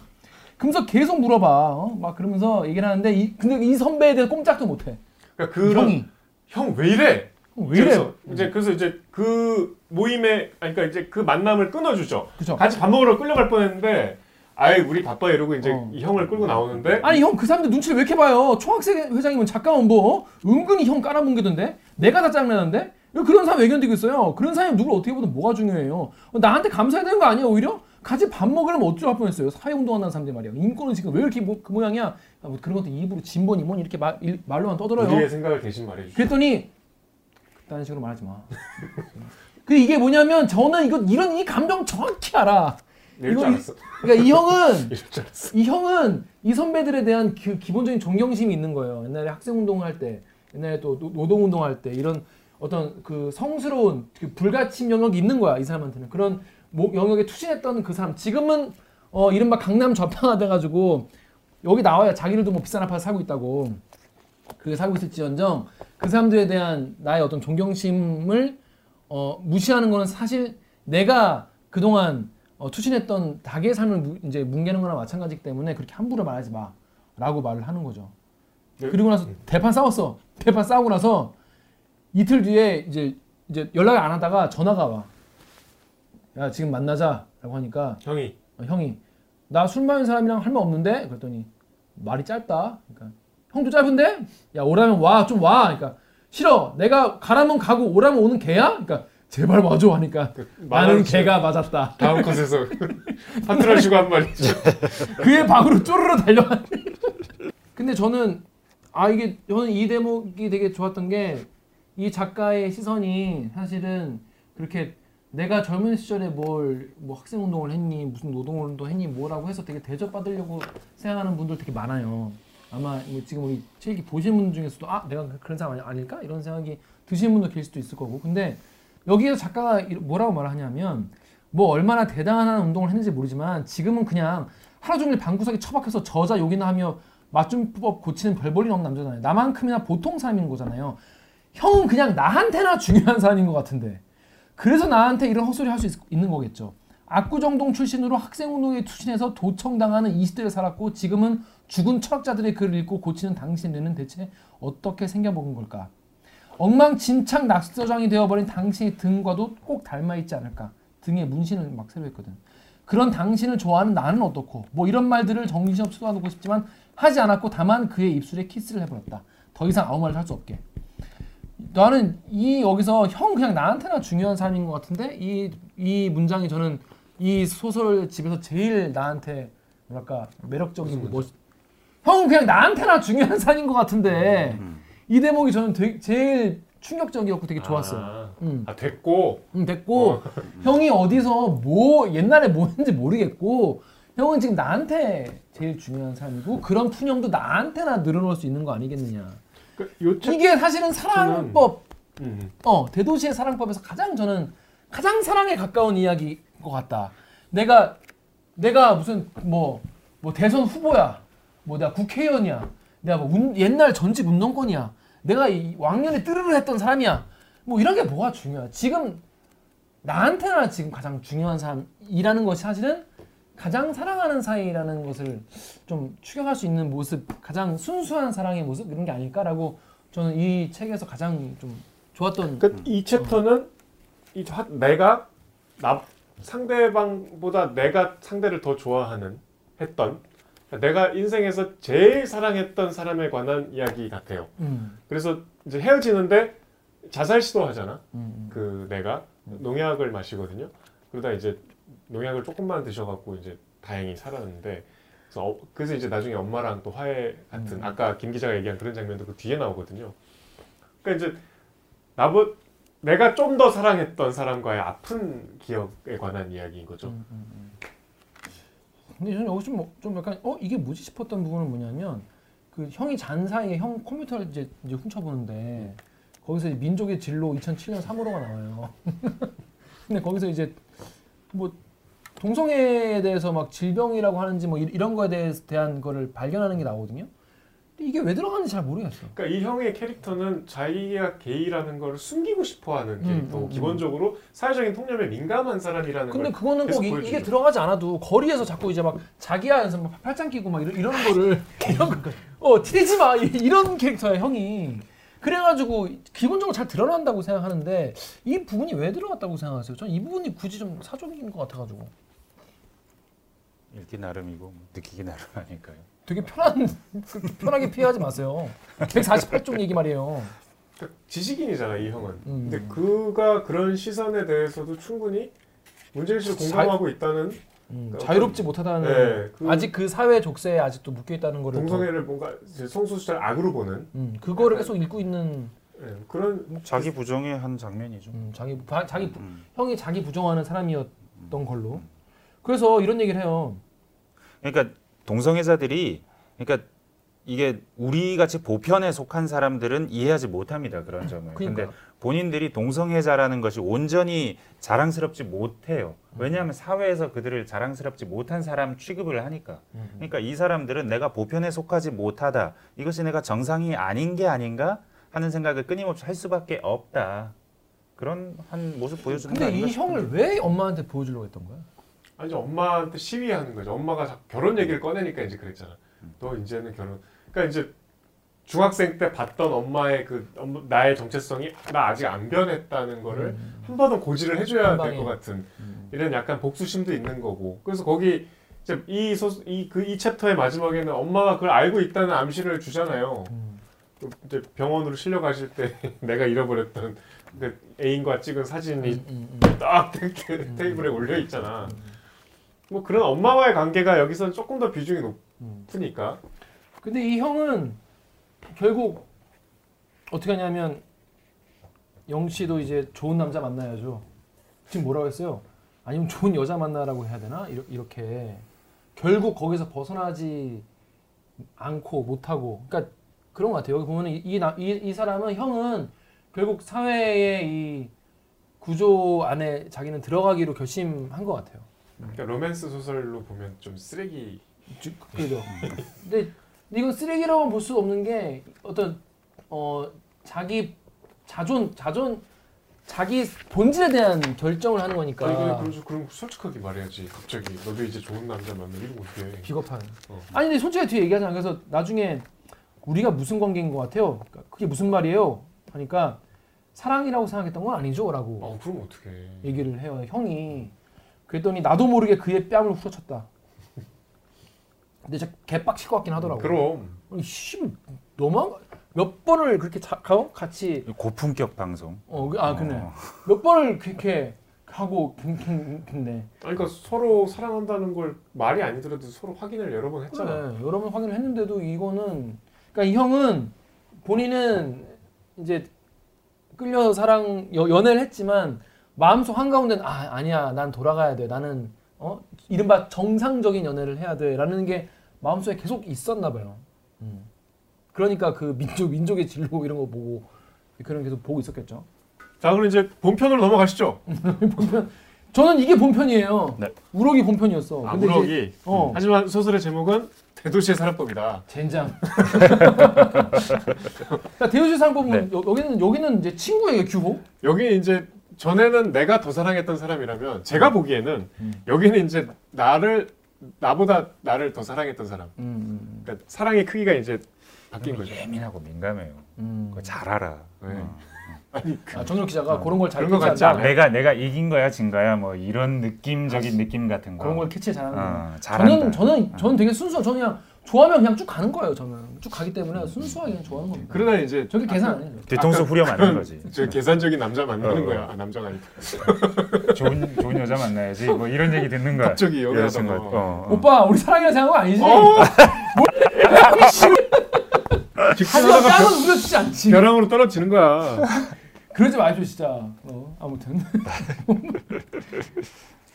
그러면서 계속 물어봐. 어? 막 그러면서 얘기를 하는데, 이, 근데 이 선배에 대해서 꼼짝도 못해. 그러니까 그런 형이. 형 왜 이래? 왜 이래요? 그래서 이제 그래서 이제 그 모임에 그러니까 이제 그 만남을 끊어주죠. 그죠. 같이 밥 먹으러 끌려갈 뻔했는데 아예 우리 바빠 이러고 이제 어. 이 형을 끌고 나오는데 아니, 형, 그 사람들 눈치를 왜 이렇게 봐요? 총학생 회장이면 잠깐만 뭐, 어? 은근히 형 깔아뭉개던데? 내가 다 짜증나는데? 왜 그런 사람 왜 견디고 있어요? 그런 사람이 누굴 어떻게 보든 뭐가 중요해요? 어, 나한테 감사해야 되는 거 아니야, 오히려? 같이 밥 먹으려면 어쩌할 뻔했어요. 사회운동한다는 사람들 말이야. 인권은 지금 왜 이렇게 뭐, 그 모양이야? 아, 뭐 그런 것도 입으로 진보니 뭐니 이렇게 말, 일- 말로만 떠들어요. 우리의 생각을 대신 말해주죠. 그랬더니 그딴 식으로 말하지 마. 그 이게 뭐냐면 저는 이거 이런 이 감정 정확히 알아. 이거- 알았어. 그러니까 이 형은. 이 형은 이 선배들에 대한 그 기본적인 존경심이 있는 거예요. 옛날에 학생 운동할 때, 옛날에 또 노- 노동 운동할 때 이런 어떤 그 성스러운 그 불가침 영역이 있는 거야 이 사람한테는 그런 모- 영역에 투신했던 그 사람. 지금은 어 이른바 강남 좌파가 돼가지고 여기 나와야 자기들도 뭐 비싼 아파트 살고 있다고 그게 살고 있을지언정 그 사람들에 대한 나의 어떤 존경심을 어, 무시하는 거는 사실 내가 그동안 어, 투신했던 닭의 삶을 무- 이제 뭉개는 거나 마찬가지이기 때문에 그렇게 함부로 말하지 마라고 말을 하는 거죠. 네. 그리고 나서 대판 싸웠어. 대판 싸우고 나서 이틀 뒤에 이제 이제 연락을 안 하다가 전화가 와. 야 지금 만나자라고 하니까 형이 어, 형이 나 술 마신 사람이랑 할 말 없는데 그랬더니 말이 짧다. 그러니까 형도 짧은데 야 오라면 와 좀 와. 그러니까 싫어. 내가 가라면 가고 오라면 오는 개야. 그러니까 제발 와줘 하니까 그 나는 개가 맞았다. 다음 컷에서 파트너시고 한 말이죠. 그의 방으로 쪼르르 달려간. 근데 저는 아 이게 저는 이 대목이 되게 좋았던 게 이 작가의 시선이 사실은 그렇게 내가 젊은 시절에 뭘 뭐 학생 운동을 했니 무슨 노동 운동 했니 뭐라고 해서 되게 대접받으려고 생각하는 분들 되게 많아요. 아마 뭐 지금 우리 책이 보신 분 중에서도 아 내가 그런 사람 아닐까 이런 생각이 드시는 분도 계실 수도 있을 거고 근데 여기에서 작가가 이- 뭐라고 말하냐면 뭐 얼마나 대단한 운동을 했는지 모르지만 지금은 그냥 하루 종일 방구석에 처박혀서 저자 욕이나 하며 맞춤법 고치는 별볼일 없는 남자잖아요. 나만큼이나 보통 사람인 거잖아요. 형은 그냥 나한테나 중요한 사람인 것 같은데 그래서 나한테 이런 헛소리 할 수 있는 거겠죠. 압구정동 출신으로 학생운동에 투신해서 도청당하는 20대를 살았고 지금은 죽은 철학자들의 글을 읽고 고치는 당신의 뇌는 대체 어떻게 생겨먹은 걸까? 엉망진창 낙서장이 되어버린 당신의 등과도 꼭 닮아있지 않을까? 등에 문신을 막 새로 했거든. 그런 당신을 좋아하는 나는 어떻고 뭐 이런 말들을 정신없이 쏟아놓고 싶지만 하지 않았고 다만 그의 입술에 키스를 해버렸다. 더 이상 아무 말을 할수 없게. 나는 이 여기서 형 그냥 나한테나 중요한 사람인 것 같은데 이 이 문장이 저는 이 소설 집에서 제일 나한테 뭐랄까 매력적인 멋. 형 그냥 나한테나 중요한 사람인 것 같은데 이 대목이 저는 되게 제일 충격적이었고 되게 좋았어요. 아, 음. 아 됐고 음, 됐고 형이 어디서 뭐 옛날에 뭐 했는지 모르겠고 형은 지금 나한테 제일 중요한 사람이고 그런 푸념도 나한테나 늘어놓을 수 있는 거 아니겠느냐. 그, 요 책. 이게 사실은 사랑법 음. 어 대도시의 사랑법에서 가장 저는 가장 사랑에 가까운 이야기인 것 같다. 내가 내가 무슨 뭐뭐 대선 후보야, 뭐 내가 국회의원이야, 내가 뭐 운- 옛날 전직 운동권이야, 내가 이 왕년에 뜨르르 했던 사람이야. 뭐 이런 게 뭐가 중요해? 지금 나한테나 지금 가장 중요한 사람이라는 것이 사실은 가장 사랑하는 사이라는 것을 좀 추격할 수 있는 모습, 가장 순수한 사랑의 모습 이런 게 아닐까라고 저는 이 책에서 가장 좀 좋았던 그러니까 이 챕터는 이 하- 내가 나 상대방보다 내가 상대를 더 좋아하는 했던 내가 인생에서 제일 사랑했던 사람에 관한 이야기 같아요. 음, 그래서 이제 헤어지는데 자살 시도하잖아. 음, 그 내가 농약을 마시거든요. 그러다 이제 농약을 조금만 드셔갖고 이제 다행히 살았는데 그래서, 어- 그래서 이제 나중에 엄마랑 또 화해 같은 음. 아까 김 기자가 얘기한 그런 장면도 그 뒤에 나오거든요. 그러니까 이제 나보 내가 좀 더 사랑했던 사람과의 아픈 기억에 관한 이야기인 거죠. 음, 음, 음. 근데 저는 여기 좀, 뭐- 좀 약간 어 이게 뭐지 싶었던 부분은 뭐냐면 그 형이 잔 사이에 형 컴퓨터를 이제 이제 훔쳐보는데 거기서 민족의 진로 2007년 3호로가 나와요. 근데 거기서 이제 뭐 동성애에 대해서 막 질병이라고 하는지 뭐 이- 이런 거에 대해서 대한 거를 발견하는 게 나오거든요. 이게 왜 들어가는지 잘 모르겠어. 그러니까 이 형의 캐릭터는 자기가 게이라는 걸 숨기고 싶어하는 음, 캐릭터고 음, 음. 기본적으로 사회적인 통념에 민감한 사람이라는 근데 걸 그거는 계속 꼭 이. 게 들어가지 않아도 거리에서 자꾸 이제 막 자기야 해서 막 팔짱 끼고 막 이런, 이런 거를 이런 거, 어 티내지 마 이- 이런 캐릭터야 형이 그래가지고 기본적으로 잘 드러난다고 생각하는데 이 부분이 왜 들어갔다고 생각하세요? 전 이 부분이 굳이 좀 사족인 것 같아가지고 읽기 나름이고 뭐 느끼기 나름 아닐까요? 되게 편한 편하게 피하지 마세요. 148쪽 얘기 말이에요. 지식인이잖아 이 형은. 음. 근데 그가 그런 시선에 대해서도 충분히 문제의식을 공감하고 있다는 음, 그러니까 자유롭지 못하다는 네, 그 아직 그 사회 족쇄에 아직도 묶여 있다는 거를 더- 동성애를 뭔가 이제 성소수자를 악으로 보는 음, 그거를 계속 읽고 있는 예, 그런 자기 부정의 한 장면이죠. 음, 자기 바- 자기 부- 음. 형이 자기 부정하는 사람이었던 걸로. 그래서 이런 얘기를 해요. 그러니까 동성애자들이 그러니까 이게 우리 같이 보편에 속한 사람들은 이해하지 못합니다 그런 점을. 그러니까 근데 본인들이 동성애자라는 것이 온전히 자랑스럽지 못해요. 왜냐하면 사회에서 그들을 자랑스럽지 못한 사람 취급을 하니까. 그러니까 이 사람들은 내가 보편에 속하지 못하다. 이것이 내가 정상이 아닌 게 아닌가 하는 생각을 끊임없이 할 수밖에 없다. 그런 한 모습 보여주는 거 근데 이 형을. 왜 엄마한테 보여주려고 했던 거야? 아니 이제 엄마한테 시위하는 거죠. 엄마가 결혼 얘기를 꺼내니까 이제 그랬잖아. 너 이제는 결혼. 그러니까 이제 중학생 때 봤던 엄마의 그 나의 정체성이 나 아직 안 변했다는 거를 한 번은 고지를 해줘야 한 될. 것 같은 이런 약간 복수심도 있는 거고. 그래서 거기 이제 이 소 이 그 이 챕터의 마지막에는 엄마가 그걸 알고 있다는 암시를 주잖아요. 음. 그 이제 병원으로 실려 가실 때 내가 잃어버렸던 그 애인과 찍은 사진이 음, 음, 음. 딱 테이블에 올려 있잖아. 뭐 그런 엄마와의 관계가 여기서는 조금 더 비중이 음. 높으니까. 근데 이 형은 결국 어떻게 하냐면 영 씨도 이제 좋은 남자 만나야죠. 지금 뭐라고 했어요? 아니면 좋은 여자 만나라고 해야 되나? 이렇게 결국 거기서 벗어나지 않고 못하고 그러니까 그런 것 같아요. 여기 보면 이, 이, 이 사람은 형은 결국 사회의 이 구조 안에 자기는 들어가기로 결심한 것 같아요. 그러니까 로맨스 소설로 보면 좀 쓰레기. 주- 그죠. 근데 이건 쓰레기라고 볼수 없는 게 어떤 어 자기 자존 자존 자기 본질에 대한 결정을 하는 거니까 아니 그럼 그럼 솔직하게 말해야지. 갑자기 너도 이제 좋은 남자 만나 이러면 어떡해. 비겁한. 어. 아니 근데 솔직히 뒤에 얘기하잖아. 그래서 나중에 우리가 무슨 관계인 것 같아요. 그러니까 그게 무슨 말이에요? 하니까 사랑이라고 생각했던 건 아니죠라고 어 그럼 어떡해. 얘기를 해요. 형이 그랬더니 나도 모르게 그의 뺨을 후려쳤다. 근데 진짜 개빡칠 것 같긴 하더라고. 그럼 아니 씨 너무한 거몇 번을 그렇게 자, 가- 같이 고품격 방송. 어, 그- 아 그네 어. 몇 번을 그렇게 하고 근- 근데 아니, 그러니까 서로 사랑한다는 걸 말이 아니더라도 서로 확인을 여러 번 했잖아. 그래, 여러 번 확인을 했는데도 이거는 그러니까 이 형은 본인은 이제 끌려 사랑 여- 연애를 했지만 마음속 한가운데는 아 아니야 난 돌아가야 돼 나는 어 이른바 정상적인 연애를 해야 돼라는 게 마음속에 계속 있었나 봐요. 음. 그러니까 그 민족 민족의 진로 이런 거 보고 그런 게 계속 보고 있었겠죠. 자, 그럼 이제 본편으로 넘어가시죠. 본편 저는 이게 본편이에요. 네. 우럭이 본편이었어. 아, 근데 이제- 우럭이. 어. 하지만 소설의 제목은 대도시의 살인법이다. 젠장. 대우시 상법은 네. 여, 여기는 여기는 이제 친구에게 규호. 여기 이제 전에는 내가 더 사랑했던 사람이라면 제가 보기에는 음. 여기는 이제 나를 나보다 나를 더 사랑했던 사람. 음, 그러니까 사랑의 크기가 이제 바뀐 거죠. 예민하고 민감해요. 음. 그거 잘 알아. 네. 어. 아니 그, 아, 정혁 기자가 그런 걸 잘 그런 거 캐치한다. 같지 않아요? 내가 내가 이긴 거야 진 거야 뭐 이런 느낌적인 느낌 같은 거. 그런 걸 캐치 잘하는. 어, 잘한다. 저는 저는 저는 되게 순수한 저는 그냥 좋아하면 그냥 쭉 가는 거예요. 저는 쭉 가기 때문에 순수하게 그냥 좋아하는 겁니다. 그러다 이제 저게 계산 아니에요. 뒤통수 후려 맞는 거지. 저 계산적인 남자 만나는 어, 거야. 어. 아, 남자가 아니까. 좋은 좋은 여자 만나야지. 뭐 이런 얘기 듣는 거야. 갑자기 여기 여자친구. 하다가. 어, 어. 오빠 우리 사랑이라 생각한 거 아니지? 어! 하지만 뺨은 우려주지 않지. 벼랑으로 떨어지는 거야. 그러지 마십시오 진짜. 어, 아무튼.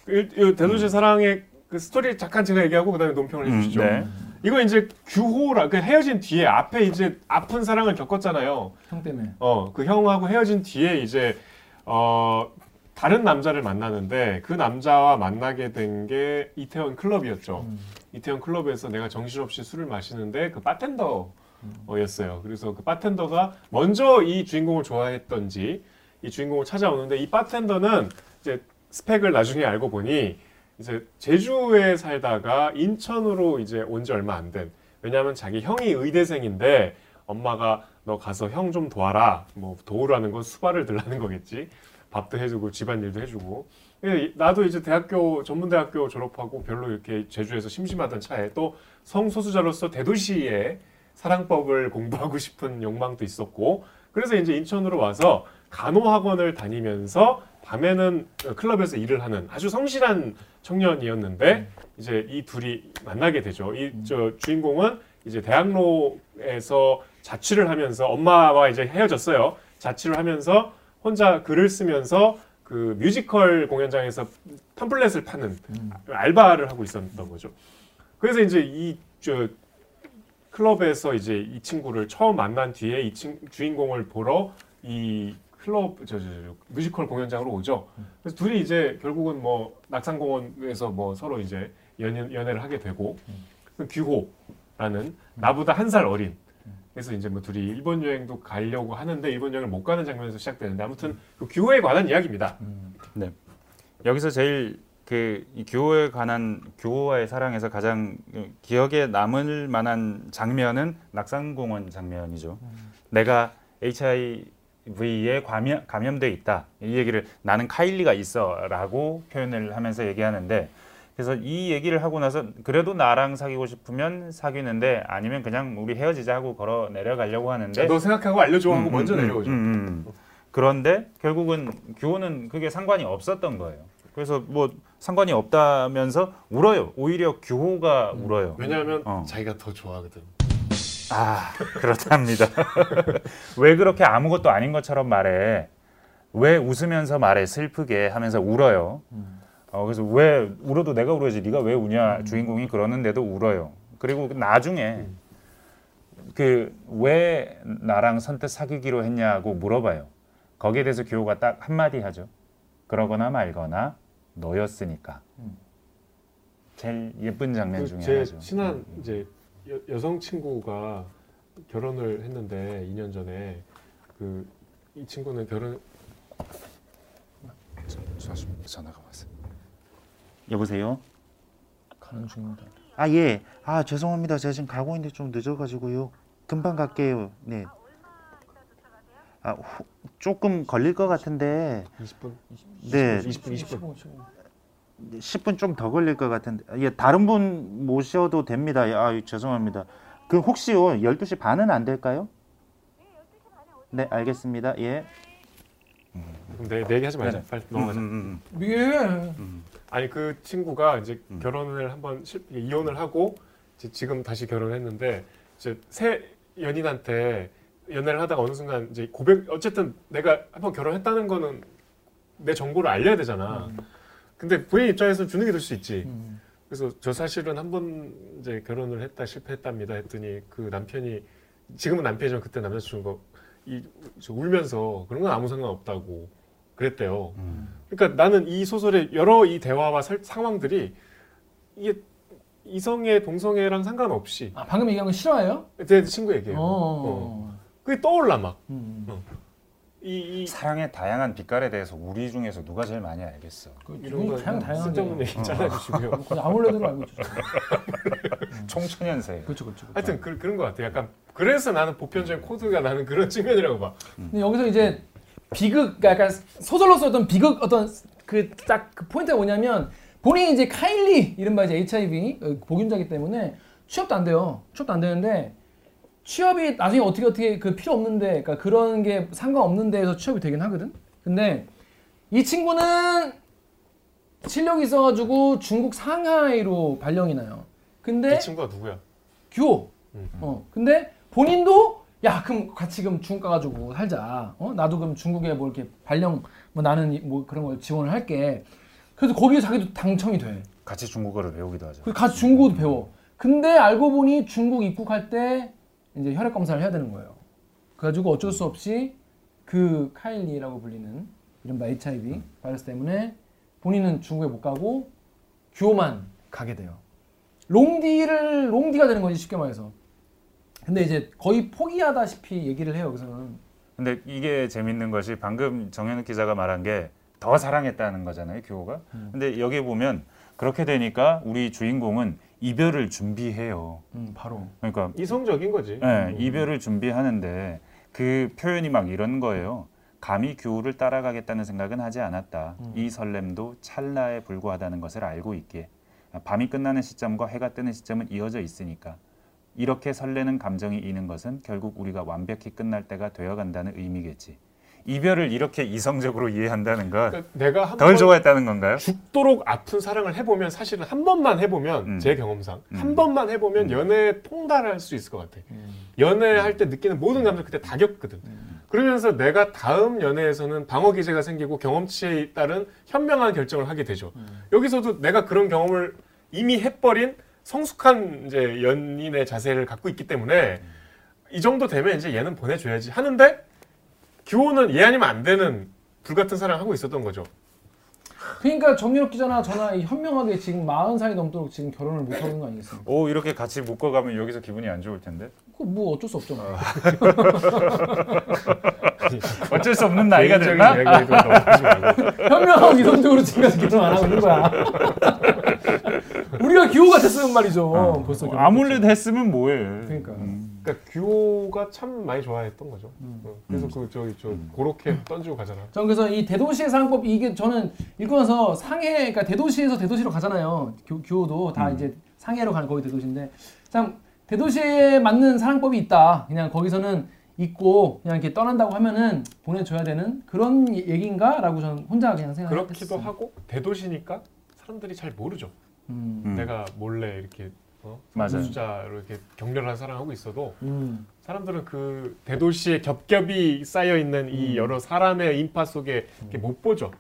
이- 이 대도시 사랑의 그 스토리 잠깐 제가 얘기하고 그다음에 논평을 음, 해주시죠. 네. 이거 이제 규호라 그 헤어진 뒤에 앞에 이제 아픈 사랑을 겪었잖아요. 형 때문에. 어 그 형하고 헤어진 뒤에 이제 어 다른 남자를 만나는데 그 남자와 만나게 된 게 이태원 클럽이었죠. 음. 이태원 클럽에서 내가 정신없이 술을 마시는데 그 바텐더 였어요. 그래서 그 바텐더가 먼저 이 주인공을 좋아했던지 이 주인공을 찾아오는데 이 바텐더는 이제 스펙을 나중에 알고 보니 이제 제주에 살다가 인천으로 이제 온 지 얼마 안 된. 왜냐하면 자기 형이 의대생인데 엄마가 너 가서 형 좀 도와라. 뭐 도우라는 건 수발을 들라는 거겠지. 밥도 해주고 집안일도 해주고. 근데 나도 이제 대학교 전문대학교 졸업하고 별로 이렇게 제주에서 심심하던 차에 또 성소수자로서 대도시의 사랑법을 공부하고 싶은 욕망도 있었고 그래서 이제 인천으로 와서 간호학원을 다니면서 밤에는 클럽에서 일을 하는 아주 성실한 청년이었는데 이제 이 둘이 만나게 되죠. 이 저 주인공은 이제 대학로에서 자취를 하면서 엄마와 이제 헤어졌어요. 자취를 하면서 혼자 글을 쓰면서 그 뮤지컬 공연장에서 팜플렛을 파는 음. 알바를 하고 있었던 거죠. 그래서 이제 이 저 클럽에서 이제 이 친구를 처음 만난 뒤에 이 친, 주인공을 보러 이 클럽 저, 저, 저 뮤지컬 공연장으로 오죠. 그래서 둘이 이제 결국은 뭐 낙산공원에서 뭐 서로 이제 연애, 연애를 하게 되고 그 규호라는 나보다 한 살 어린. 그래서 이제 뭐 둘이 일본 여행도 가려고 하는데 일본 여행을 못 가는 장면에서 시작되는데 아무튼 그 규호에 관한 이야기입니다. 여기서 제일 그이 규호에 관한 규호와의 사랑에서 가장 기억에 남을 만한 장면은 낙산공원 장면이죠. 내가 HIV에 감염, 감염돼 있다. 이 얘기를 나는 카일리가 있어라고 표현을 하면서 얘기하는데 그래서 이 얘기를 하고 나서 그래도 나랑 사귀고 싶으면 사귀는데 아니면 그냥 우리 헤어지자 하고 걸어 내려가려고 하는데 너 생각하고 알려줘 하고 음, 먼저 음, 내려오죠. 음, 음, 음. 그런데 결국은 규호는 그게 상관이 없었던 거예요. 그래서 뭐 상관이 없다면서 울어요. 오히려 규호가 울어요. 왜냐하면 어. 자기가 더 좋아하거든. 아 그렇답니다. 왜 그렇게 아무것도 아닌 것처럼 말해? 왜 웃으면서 말해 슬프게 하면서 울어요? 어, 그래서 왜 울어도 내가 울어야지 네가 왜 우냐 주인공이 그러는데도 울어요. 그리고 나중에 그왜 나랑 선뜻 사귀기로 했냐고 물어봐요. 거기에 대해서 규호가 딱 한마디 하죠. 그러거나 말거나 너였으니까. 제일 예쁜 장면 중에 그제 하나죠. 친한 이제 여, 여성 친구가 결혼을 했는데 2년 전에 그 이 친구는 결혼 전화가 왔어요. 여보세요? 가는 중입니다. 아, 예. 아, 죄송합니다. 제가 지금 가고 있는데 좀 늦어가지고요. 금방 갈게요. 네. 아, 후, 조금 걸릴 것 같은데 20분 네. 20분 20분 10분 좀 더 걸릴 것 같은데 예, 다른 분 모셔도 됩니다. 아, 죄송합니다. 그 혹시요 12시 반은 안 될까요? 네, 알겠습니다. 예. 내, 내 얘기 하지 말자. 네네. 빨리 넘어가자. 음, 음, 예. 아니 그 친구가 이제 음. 결혼을 한번 실, 이혼을 하고 이제 지금 다시 결혼했는데 이제 새 연인한테 연애를 하다가 어느 순간 이제 고백 어쨌든 내가 한번 결혼했다는 거는 내 정보를 알려야 되잖아. 근데 부인 입장에서 주눅이 들수 있지. 음. 그래서 저 사실은 한 번 이제 결혼을 했다 실패했답니다 했더니 그 남편이 지금은 남편이지만 그때 남자친구가 이, 저 울면서 그런 건 아무 상관 없다고 그랬대요. 음. 그러니까 나는 이 소설의 여러 이 대화와 설- 상황들이 이게 이성애 동성애랑 상관없이 아, 방금 얘기한 거 싫어해요? 내 친구 얘기예요. 어. 어. 그게 떠올라 막. 음. 이, 이 사랑의 다양한 빛깔에 대해서 우리 중에서 누가 제일 많이 알겠어. 그 이런 거 다양 다양하게 쓸데없는 얘기 잘라주시고요. 그냥 아무래도 알고 있죠. 총천연세. 그렇죠, 그렇죠. 그렇죠. 하여튼 그, 그런 것 같아. 약간 그래서 나는 보편적인 코드가 나는 그런 측면이라고 봐. 근데 여기서 이제 비극, 그러니까 약간 소설로서 어떤 비극 어떤 그 딱그 포인트가 뭐냐면 본인이 이제 카일리 이른바 이제 HIV 어, 보균자기 때문에 취업도 안 돼요. 취업도 안 되는데 취업이 나중에 어떻게 어떻게 그 필요 없는데, 그러니까 그런 게 상관없는 데에서 취업이 되긴 하거든. 근데 이 친구는 실력이 있어가지고 중국 상하이로 발령이 나요. 근데 이 친구가 누구야? 규호. 음. 어. 근데 본인도 야 그럼 같이 그럼 중국 가가지고 살자. 어 나도 그럼 중국에 뭐 이렇게 발령 뭐 나는 이- 뭐 그런 걸 지원을 할게. 그래서 거기에 자기도 당첨이 돼. 같이 중국어를 배우기도 하죠. 그래서 같이 중국어도 배워. 근데 알고 보니 중국 입국할 때 이제 혈액 검사를 해야 되는 거예요. 그래가지고 어쩔 수 없이 그 카일리라고 불리는 이른바 HIV 바이러스 때문에 본인은 중국에 못 가고 규호만 가게 돼요. 롱디를 롱디가 되는 거지 쉽게 말해서. 근데 이제 거의 포기하다시피 얘기를 해요. 여기서는. 근데 이게 재밌는 것이 방금 정현욱 기자가 말한 게 더 사랑했다는 거잖아요, 규호가. 음. 근데 여기 보면 그렇게 되니까 우리 주인공은 이별을 준비해요. 음, 바로. 그러니까 이성적인 거지. 예, 이별을 준비하는데 그 표현이 막 이런 거예요. 감히 규호를 따라가겠다는 생각은 하지 않았다. 음. 이 설렘도 찰나에 불과하다는 것을 알고 있기에 밤이 끝나는 시점과 해가 뜨는 시점은 이어져 있으니까 이렇게 설레는 감정이 있는 것은 결국 우리가 완벽히 끝날 때가 되어간다는 의미겠지. 이별을 이렇게 이성적으로 이해한다는 건덜 그러니까 내가 한번 좋아했다는 건가요? 죽도록 아픈 사랑을 해보면 사실은 한 번만 해보면 음. 제 경험상 음. 한 번만 해보면 음. 연애에 통달할 수 있을 것 같아. 연애할 때 느끼는 모든 감정 그때 다 겪거든. 그러면서 내가 다음 연애에서는 방어 기제가 생기고 경험치에 따른 현명한 결정을 하게 되죠. 여기서도 내가 그런 경험을 이미 해버린 성숙한 이제 연인의 자세를 갖고 있기 때문에 이 정도 되면 이제 얘는 보내줘야지 하는데 규호는 얘 아니면 안 되는 불같은 사랑 하고 있었던 거죠. 그러니까 정유럽 기자나 저나 이 현명하게 지금 40살이 넘도록 지금 결혼을 못 하고 있는 거 아니겠습니까? 오 이렇게 같이 묶어가면 여기서 기분이 안 좋을 텐데. 그뭐 어쩔 수. 뭐. 어쩔 수 없는 나이가 됐나? 현명하고 이성적으로 지금까지 결혼 안 하고 있는 거야. 우리가 기호가 됐으면 말이죠. 벌써 결혼 아무래도 했으면 뭐해. 그러니까. 음. 그러니까 규호가 참 많이 좋아했던 거죠. 음. 어, 그래서 그 저기 저 그렇게 던지고 가잖아. 전 그래서 이 대도시의 사랑법 이게 저는 읽고 나서 상해 그러니까 대도시에서 대도시로 가잖아요. 교, 교호도 다 음. 이제 상해로 가는 거기 대도시인데 참 대도시에 맞는 사랑법이 있다. 그냥 거기서는 있고 그냥 이렇게 떠난다고 하면은 보내줘야 되는 그런 얘기인가라고 저는 혼자 그냥 생각했어요. 그렇기도 하고 대도시니까 사람들이 잘 모르죠. 음. 음. 내가 몰래 이렇게 어? 맞아요. 수자로 이렇게 격렬한 사랑하고 있어도 음. 사람들은 그 대도시의 겹겹이 쌓여 있는 이 음. 여러 사람의 인파 속에 이렇게 못 보죠.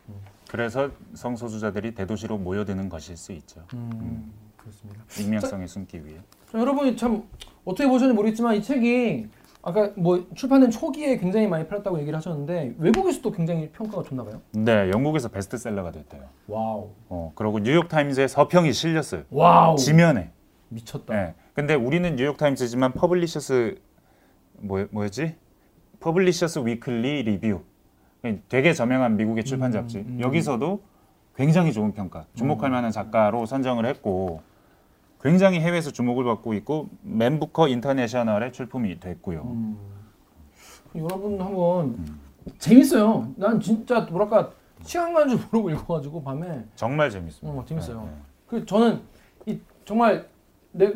그래서 성소수자들이 대도시로 모여드는 것일 수 있죠. 음. 그렇습니다. 익명성에 숨기 위해. 자, 여러분이 참 어떻게 보셨는지 모르겠지만 이 책이 아까 뭐 출판된 초기에 굉장히 많이 팔렸다고 얘기를 하셨는데 외국에서도 굉장히 평가가 좋나 봐요. 네, 영국에서 베스트셀러가 됐대요. wow. 어, 그리고 뉴욕 타임즈에 서평이 실렸어요. wow. 지면에. 미쳤다. 네. 근데 우리는 뉴욕 타임즈지만 Publishers 뭐 뭐였지? Publishers Weekly 리뷰. 되게 저명한 미국의 출판 음, 잡지. 음. 여기서도 굉장히 좋은 평가. 주목할 만한 작가로 선정을 했고 굉장히 해외에서 주목을 받고 있고 맨부커 인터내셔널에 출품이 됐고요. 음. 여러분 한번 재밌어요. 난 진짜 뭐랄까 시간 가는 줄 모르고 읽어가지고 밤에 정말 재밌습니다. 어, 재밌어요. 네, 네. 그 저는 이 정말 내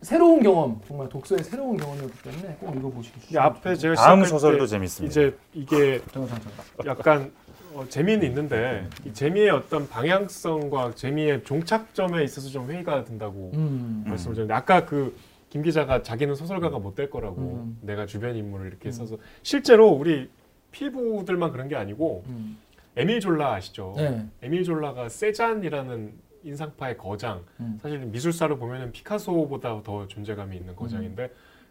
새로운 경험, 정말 독서의 새로운 경험이었기 때문에 꼭 읽어보시기 이 앞에 제가 다음 소설도 때 재밌습니다. 이제 이게. 약간 어, 재미는 있는데 이 재미의 어떤 방향성과 재미의 종착점에 있어서 좀 회의가 든다고 음. 말씀을 드렸는데 아까 그 김 기자가 자기는 소설가가 못 될 거라고 음. 내가 주변 인물을 이렇게 써서 실제로 우리 필부들만 그런 게 아니고 음. 에밀 졸라 아시죠? 네. 에밀 졸라가 세잔이라는 인상파의 거장 음. 사실 미술사를 보면은 피카소보다 더 존재감이 있는 거장인데 음.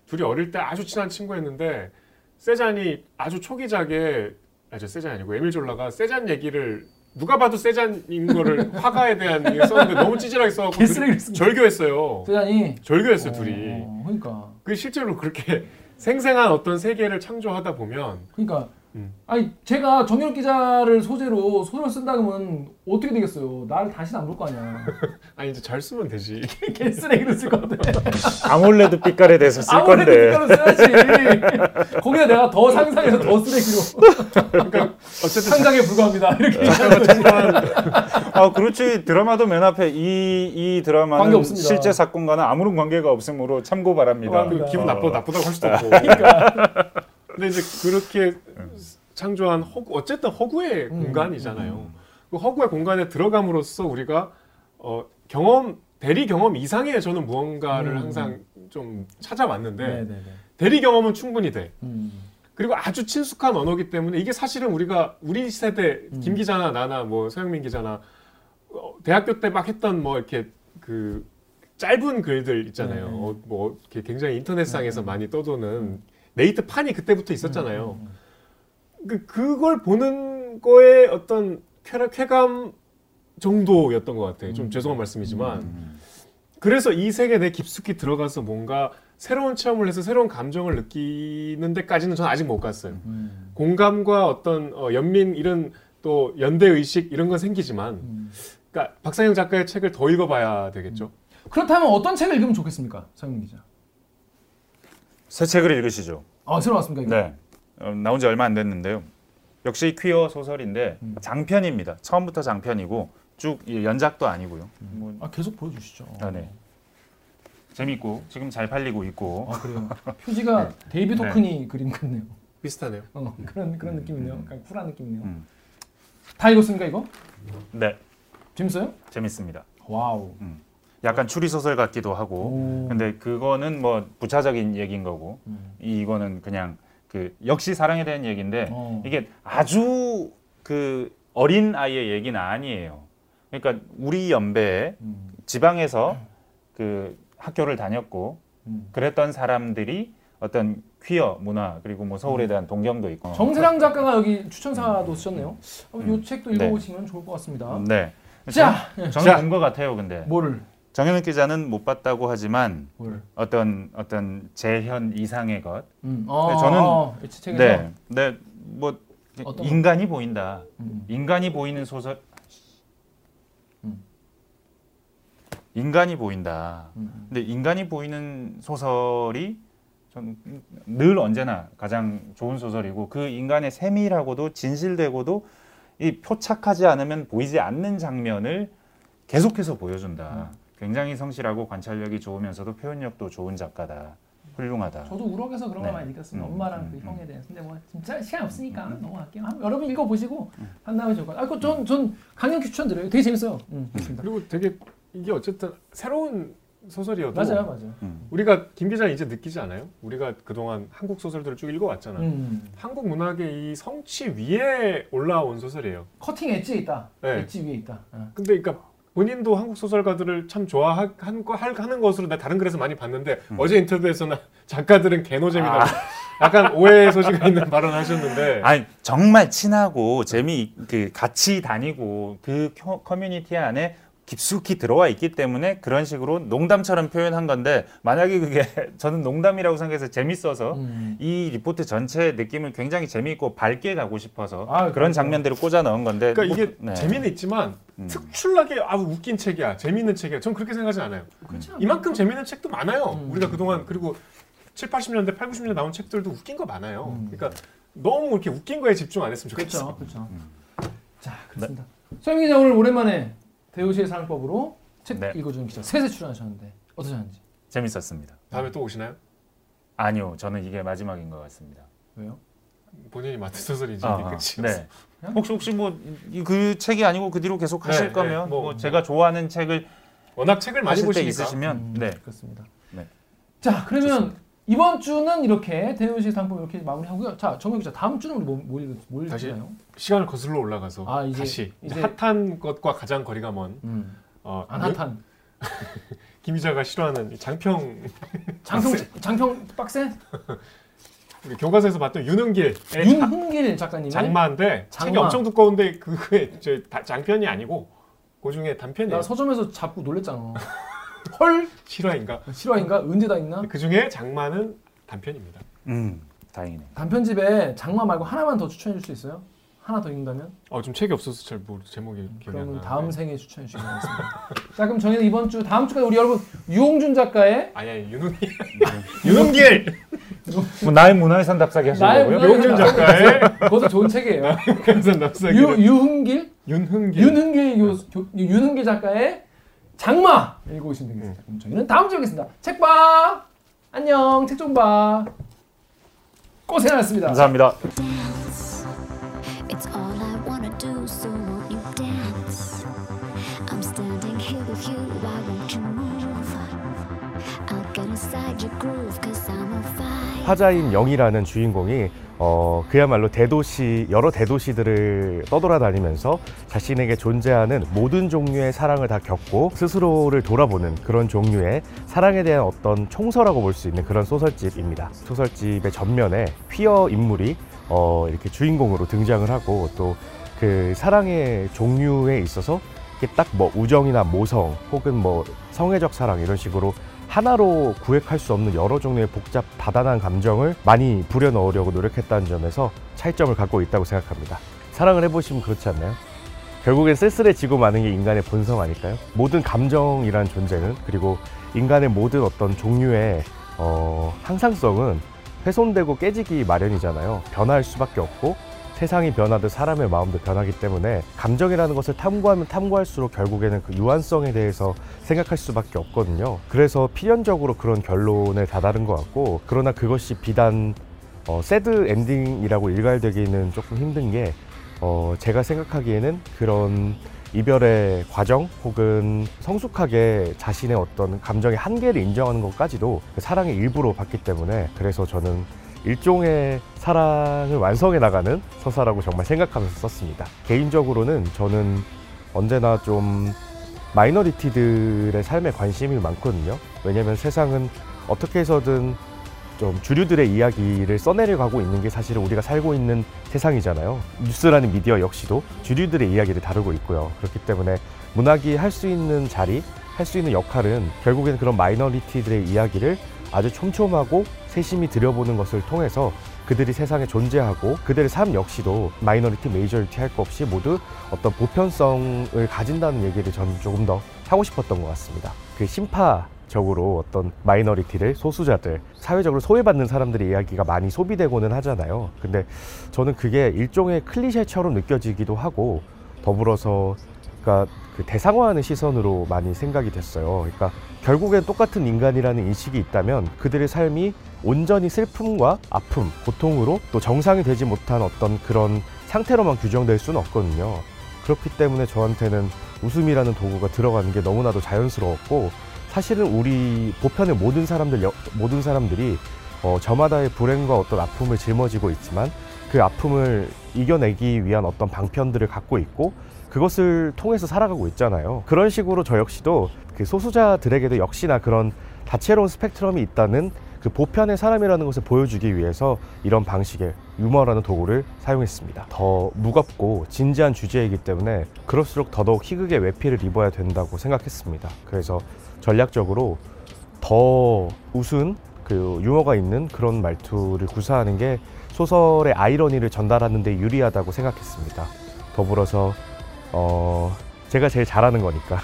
둘이 어릴 때 아주 친한 친구였는데 세잔이 아주 초기작에 아저 세잔 아니고 에밀 졸라가 세잔 얘기를 누가 봐도 세잔인 거를 화가에 대한 얘기를 썼는데 너무 찌질하게 써갖고 절교했어요. 세잔이 절교했어요 어, 둘이. 어, 그러니까. 그 실제로 그렇게 생생한 어떤 세계를 창조하다 보면 그러니까 음. 아니 제가 정현욱 기자를 소재로 소설 쓴다 그러면 어떻게 되겠어요? 나를 다시는 안 볼 거 아니야. 아니 이제 잘 쓰면 되지. 개쓰레기를 쓸 건데. 아몰레드 빛깔에 대해서 쓸 건데. 빛깔로 써야지. 거기다 내가 더 상상해서 더 쓰레기로 어쨌든 상상에 불과합니다. 이렇게. 아 그렇지 드라마도 맨 앞에 이, 이 드라마는 관계 없습니다. 실제 사건과는 아무런 관계가 없으므로 참고 바랍니다. 그 기분 나빠 어. 나쁘다고 할 수도 없고. 그러니까. 근데 이제 그렇게 창조한 허구 어쨌든 허구의 음, 공간이잖아요. 그 허구의 공간에 들어감으로써 우리가 어, 경험 대리 경험 이상의 저는 무언가를 음. 항상 좀 찾아왔는데 네네네. 대리 경험은 충분히 돼. 음. 그리고 아주 친숙한 언어기 때문에 이게 사실은 우리가 우리 세대 음. 김 기자나 나나 뭐 서영민 기자나 어, 대학교 때 막 했던 뭐 이렇게 그 짧은 글들 있잖아요. 네. 어, 뭐 이렇게 굉장히 인터넷상에서 네. 많이 떠도는 네이트 판이 그때부터 있었잖아요. 음, 음, 그 그걸 보는 거에 어떤 쾌, 쾌감 정도였던 것 같아요. 좀 음. 죄송한 말씀이지만 음. 그래서 이 세계에 내 깊숙이 들어가서 뭔가 새로운 체험을 해서 새로운 감정을 느끼는 데까지는 저는 아직 못 갔어요. 음. 공감과 어떤 어, 연민 이런 또 연대 의식 이런 건 생기지만 음. 그러니까 박상영 작가의 책을 더 읽어봐야 되겠죠. 그렇다면 어떤 책을 읽으면 좋겠습니까, 서영 기자? 새 책을 읽으시죠. 아 새로 왔습니까? 이거? 네 어, 나온 지 얼마 안 됐는데요. 역시 퀴어 소설인데 음. 장편입니다. 처음부터 장편이고 쭉이 연작도 아니고요. 뭐, 아 계속 보여주시죠. 아, 네. 재밌고 지금 잘 팔리고 있고 아 그래요. 표지가 데이비드 네. 호크니 그림 같네요. 비슷하네요. 어, 그런 그런 느낌이네요. 약간 쿨한 느낌이네요. 음. 다 읽었습니까 이거? 네 재밌어요? 재밌습니다. wow. 약간 추리 소설 같기도 하고 오. 근데 그거는 뭐 부차적인 얘기인 거고 음. 이거는 그냥 그 역시 사랑에 대한 얘기인데 어. 이게 아주 그 어린 아이의 얘기는 아니에요. 그러니까 우리 연배에 음. 지방에서 그 학교를 다녔고 음. 그랬던 사람들이 어떤 퀴어 문화 그리고 뭐 서울에 대한 동경도 있고 정세랑 작가가 여기 추천사도 쓰셨네요. 어, 이 음. 책도 네. 읽어보시면 좋을 것 같습니다. 네. 자, 저는 자. 본것 같아요. 근데 뭐를? 정현욱 기자는 못 봤다고 하지만 뭘? 어떤 어떤 재현 이상의 것. 음. 어, 네, 저는- 어, 이 책에서 네. 네. 뭐 인간이 보인다. 음. 인간이 보이는 소설. 음. 인간이 보인다. 음. 근데 인간이 보이는 소설이 전늘 언제나 가장 좋은 소설이고 그 인간의 세밀하고도 진실되고도 이 표착하지 않으면 보이지 않는 장면을 계속해서 보여준다. 굉장히 성실하고 관찰력이 좋으면서도 표현력도 좋은 작가다. 훌륭하다. 저도 우럭에서 그런 네. 거 많이 느꼈습니다. 음, 엄마랑 음, 그 음. 형에 대해서. 근데 뭐 진짜 시간 없으니까 넘어갈게요. 한번 여러분 읽어보시고 판단하면 좋을 것 같아요. 아, 전, 전 강력히 추천드려요. 되게 재밌어요. 음. 그리고 되게 이게 어쨌든 새로운 소설이어도 맞아요, 맞아요. 음. 우리가 김 기자 이제 느끼지 않아요? 우리가 그동안 한국 소설들을 쭉 읽어왔잖아. 음. 한국 문학의 이 성취 위에 올라온 소설이에요. 커팅 엣지에 있다. 네. 엣지 위에 있다. 어. 근데 그러니까 본인도 한국 소설가들을 참 좋아하는 거 하는 것으로 나 다른 글에서 많이 봤는데 음. 어제 인터뷰에서는 작가들은 개노잼이다. 약간 오해 소지가 있는 발언을 하셨는데 아니 정말 친하고 재미 그 같이 다니고 그 커- 커뮤니티 안에 깊숙이 들어와 있기 때문에 그런 식으로 농담처럼 표현한 건데 만약에 그게 저는 농담이라고 생각해서 재밌어서 음. 이 리포트 전체의 느낌을 굉장히 재미있고 밝게 가고 싶어서 아, 그런 그렇구나. 장면들을 꽂아 넣은 건데 그러니까 뭐, 이게 네. 재미는 있지만 음. 특출나게 아우 웃긴 책이야 재미있는 책이야 전 그렇게 생각하지 않아요 그렇지 않아요? 이만큼 재미있는 책도 많아요 음. 우리가 그동안 그리고 7, 80년대 8, 90년대 나온 책들도 웃긴 거 많아요 음. 그러니까 너무 이렇게 웃긴 거에 집중 안 했으면 좋겠어 그렇죠, 그렇죠. 음. 자, 그렇습니다. 소영 기자 오늘 오랜만에 대우시의 사랑법으로 책 네. 읽어주는 기자 셋에 출연하셨는데 어떠셨는지? 재밌었습니다. 다음에 또 오시나요? 아니요, 저는 이게 마지막인 것 같습니다. 왜요? 본인이 맡은 소설이 이제 아, 끝이었어. 네. 혹시 혹시 뭐 그 책이 아니고 그 뒤로 계속 하실 네, 거면 네, 뭐, 뭐, 제가 좋아하는 책을 워낙 책을 많이 보시니까. 있으시면 음, 네. 그렇습니다. 네. 자 그러면 이번 주는 이렇게 대우시 상품 이렇게 마무리하고요. 자 정혁 기자 다음 주는 우리 뭐, 뭐, 뭘 다시 읽나요? 시간을 거슬러 올라가서 아, 이제- 다시 이제 핫한 것과 가장 거리가 먼 음. 어, 안 핫한 김 기자가 싫어하는 이 장평 장평 장평 빡세 우리 교과서에서 봤던 윤은길의 윤흥길 작가님의 장마인데 책이 장마. 엄청 두꺼운데 그게 장편이 아니고 그 중에 단편이에요. 나 서점에서 잡고 놀랬잖아. 헐 실화인가? 실화인가? 은재 다 있나? 그 중에 장마는 단편입니다. 음, 다행이네. 단편집에 장마 말고 하나만 더 추천해 줄 수 있어요? 하나 더 읽는다면? 어, 좀 책이 없어서 잘 모르 제목이 기억이 안 그러면 나는데. 다음 생에 추천해 주시기 바랍니다. 자 그럼 저희는 이번 주 다음 주까지 우리 여러분 유홍준 작가의 아니 아니 윤은길 윤은길 뭐 나의 문화유산 답사기 하실 나의 거고요? 유홍준 작가의 그것도 좋은 책이에요. 감산 납사기 유 유흥길 윤흥길 윤흥길 교, 교, 윤흥길 작가의 장마 읽고 오시면 되겠습니다. 그럼 저희는 다음 주에 뵙겠습니다. 책 봐. 안녕. 책 좀 봐. 고생하셨습니다. 감사합니다. 화자인 영이라는 주인공이 어, 그야말로 대도시 여러 대도시들을 떠돌아다니면서 자신에게 존재하는 모든 종류의 사랑을 다 겪고 스스로를 돌아보는 그런 종류의 사랑에 대한 어떤 총서라고 볼 수 있는 그런 소설집입니다. 소설집의 전면에 퀴어 인물이 어, 이렇게 주인공으로 등장을 하고 또 그 사랑의 종류에 있어서 이게 딱 뭐 우정이나 모성 혹은 뭐 성애적 사랑 이런 식으로 하나로 구획할 수 없는 여러 종류의 복잡 다단한 감정을 많이 부려 넣으려고 노력했다는 점에서 차이점을 갖고 있다고 생각합니다. 사랑을 해보시면 그렇지 않나요? 결국엔 쓸쓸해지고 마는 게 인간의 본성 아닐까요? 모든 감정이란 존재는 그리고 인간의 모든 어떤 종류의 어, 항상성은 훼손되고 깨지기 마련이잖아요. 변할 수밖에 없고 세상이 변하듯 사람의 마음도 변하기 때문에 감정이라는 것을 탐구하면 탐구할수록 결국에는 그 유한성에 대해서 생각할 수밖에 없거든요. 그래서 필연적으로 그런 결론에 다다른 것 같고 그러나 그것이 비단 어, 새드 엔딩이라고 일갈되기는 조금 힘든 게 어, 제가 생각하기에는 그런 이별의 과정 혹은 성숙하게 자신의 어떤 감정의 한계를 인정하는 것까지도 그 사랑의 일부로 봤기 때문에 그래서 저는 일종의 사랑을 완성해 나가는 서사라고 정말 생각하면서 썼습니다. 개인적으로는 저는 언제나 좀 minority들의 삶에 관심이 많거든요. 왜냐하면 세상은 어떻게 해서든 좀 주류들의 이야기를 써내려 가고 있는 게 사실은 우리가 살고 있는 세상이잖아요. 뉴스라는 미디어 역시도 주류들의 이야기를 다루고 있고요. 그렇기 때문에 문학이 할 수 있는 자리, 할 수 있는 역할은 결국에는 그런 minority들의 이야기를 아주 촘촘하고 세심히 들여보는 것을 통해서 그들이 세상에 존재하고 그들의 삶 역시도 minority, majority 할 것 없이 모두 어떤 보편성을 가진다는 얘기를 저는 조금 더 하고 싶었던 것 같습니다. 그 심파 적으로 어떤 마이너리티들, 소수자들, 사회적으로 소외받는 사람들의 이야기가 많이 소비되고는 하잖아요. 근데 저는 그게 일종의 클리셰처럼 느껴지기도 하고 더불어서 그러니까 그 대상화하는 시선으로 많이 생각이 됐어요. 그러니까 결국엔 똑같은 인간이라는 인식이 있다면 그들의 삶이 온전히 슬픔과 아픔, 고통으로 또 정상이 되지 못한 어떤 그런 상태로만 규정될 수는 없거든요. 그렇기 때문에 저한테는 웃음이라는 도구가 들어가는 게 너무나도 자연스러웠고 사실은 우리 보편의 모든 사람들 여- 모든 사람들이 어, 저마다의 불행과 어떤 아픔을 짊어지고 있지만 그 아픔을 이겨내기 위한 어떤 방편들을 갖고 있고 그것을 통해서 살아가고 있잖아요. 그런 식으로 저 역시도 그 소수자들에게도 역시나 그런 다채로운 스펙트럼이 있다는 그 보편의 사람이라는 것을 보여주기 위해서 이런 방식의 유머라는 도구를 사용했습니다. 더 무겁고 진지한 주제이기 때문에 그럴수록 더더욱 희극의 외피를 입어야 된다고 생각했습니다. 그래서 전략적으로 더 웃은 그 유머가 있는 그런 말투를 구사하는 게 소설의 아이러니를 전달하는 데 유리하다고 생각했습니다. 더불어서 어 제가 제일 잘하는 거니까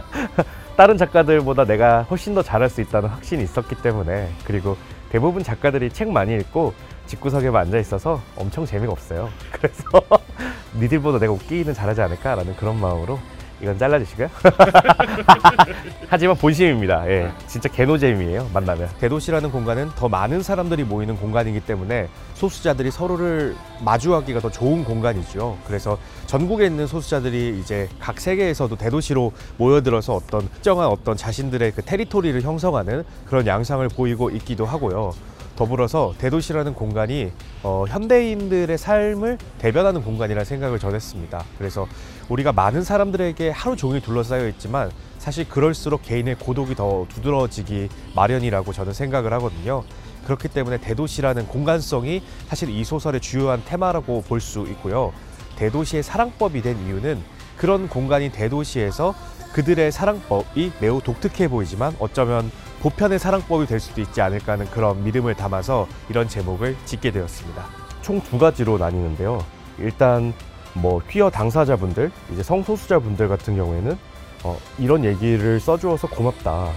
다른 작가들보다 내가 훨씬 더 잘할 수 있다는 확신이 있었기 때문에 그리고 대부분 작가들이 책 많이 읽고 집구석에만 앉아 있어서 엄청 재미가 없어요. 그래서 니들보다 내가 웃기는 잘하지 않을까라는 그런 마음으로 이건 잘라주시고요. 하지만 본심입니다. 예, 진짜 개노잼이에요. 만나면 대도시라는 공간은 더 많은 사람들이 모이는 공간이기 때문에 소수자들이 서로를 마주하기가 더 좋은 공간이죠. 그래서 전국에 있는 소수자들이 이제 각 세계에서도 대도시로 모여들어서 어떤 특정한 어떤 자신들의 그 테리토리를 형성하는 그런 양상을 보이고 있기도 하고요. 더불어서 대도시라는 공간이 어, 현대인들의 삶을 대변하는 공간이라는 생각을 전했습니다. 그래서 우리가 많은 사람들에게 하루 종일 둘러싸여 있지만 사실 그럴수록 개인의 고독이 더 두드러지기 마련이라고 저는 생각을 하거든요. 그렇기 때문에 대도시라는 공간성이 사실 이 소설의 주요한 테마라고 볼 수 있고요. 대도시의 사랑법이 된 이유는 그런 공간인 대도시에서 그들의 사랑법이 매우 독특해 보이지만 어쩌면 보편의 사랑법이 될 수도 있지 않을까 하는 그런 믿음을 담아서 이런 제목을 짓게 되었습니다. 총 두 가지로 나뉘는데요. 일단 뭐 퀴어 당사자분들, 이제 성소수자분들 같은 경우에는 어, 이런 얘기를 써주어서 고맙다.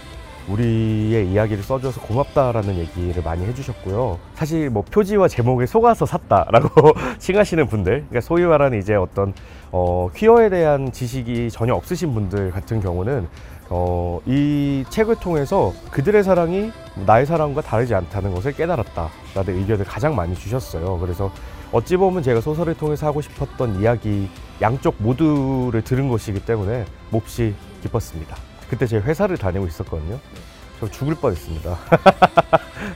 우리의 이야기를 써줘서 고맙다라는 얘기를 많이 해주셨고요. 사실 뭐 표지와 제목에 속아서 샀다라고 칭하시는 분들, 그러니까 소위 말하는 이제 어떤 어, 퀴어에 대한 지식이 전혀 없으신 분들 같은 경우는 어, 이 책을 통해서 그들의 사랑이 나의 사랑과 다르지 않다는 것을 깨달았다라는 의견을 가장 많이 주셨어요. 그래서 어찌 보면 제가 소설을 통해서 하고 싶었던 이야기 양쪽 모두를 들은 것이기 때문에 몹시 기뻤습니다. 그때 제가 회사를 다니고 있었거든요. 저 죽을 뻔했습니다.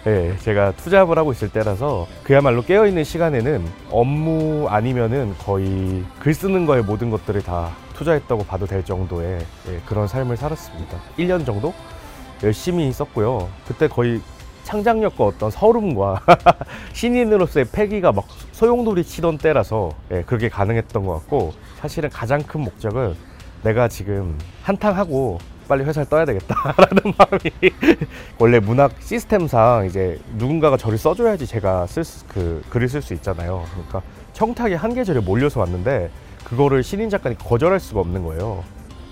네, 제가 투잡을 하고 있을 때라서 그야말로 깨어있는 시간에는 업무 아니면은 거의 글 쓰는 거에 모든 것들을 다 투자했다고 봐도 될 정도의 예, 그런 삶을 살았습니다. 1년 정도 열심히 썼고요. 그때 거의 창작력과 어떤 서름과 신인으로서의 패기가 막 소용돌이 치던 때라서 예, 그게 가능했던 것 같고 사실은 가장 큰 목적은 내가 지금 한탕하고 빨리 회사를 떠야 되겠다라는 마음이 원래 문학 시스템상 이제 누군가가 저를 써줘야지 제가 쓸 그 글을 쓸 수 있잖아요. 그러니까 청탁이 한 계절에 몰려서 왔는데 그거를 신인 작가니 거절할 수가 없는 거예요.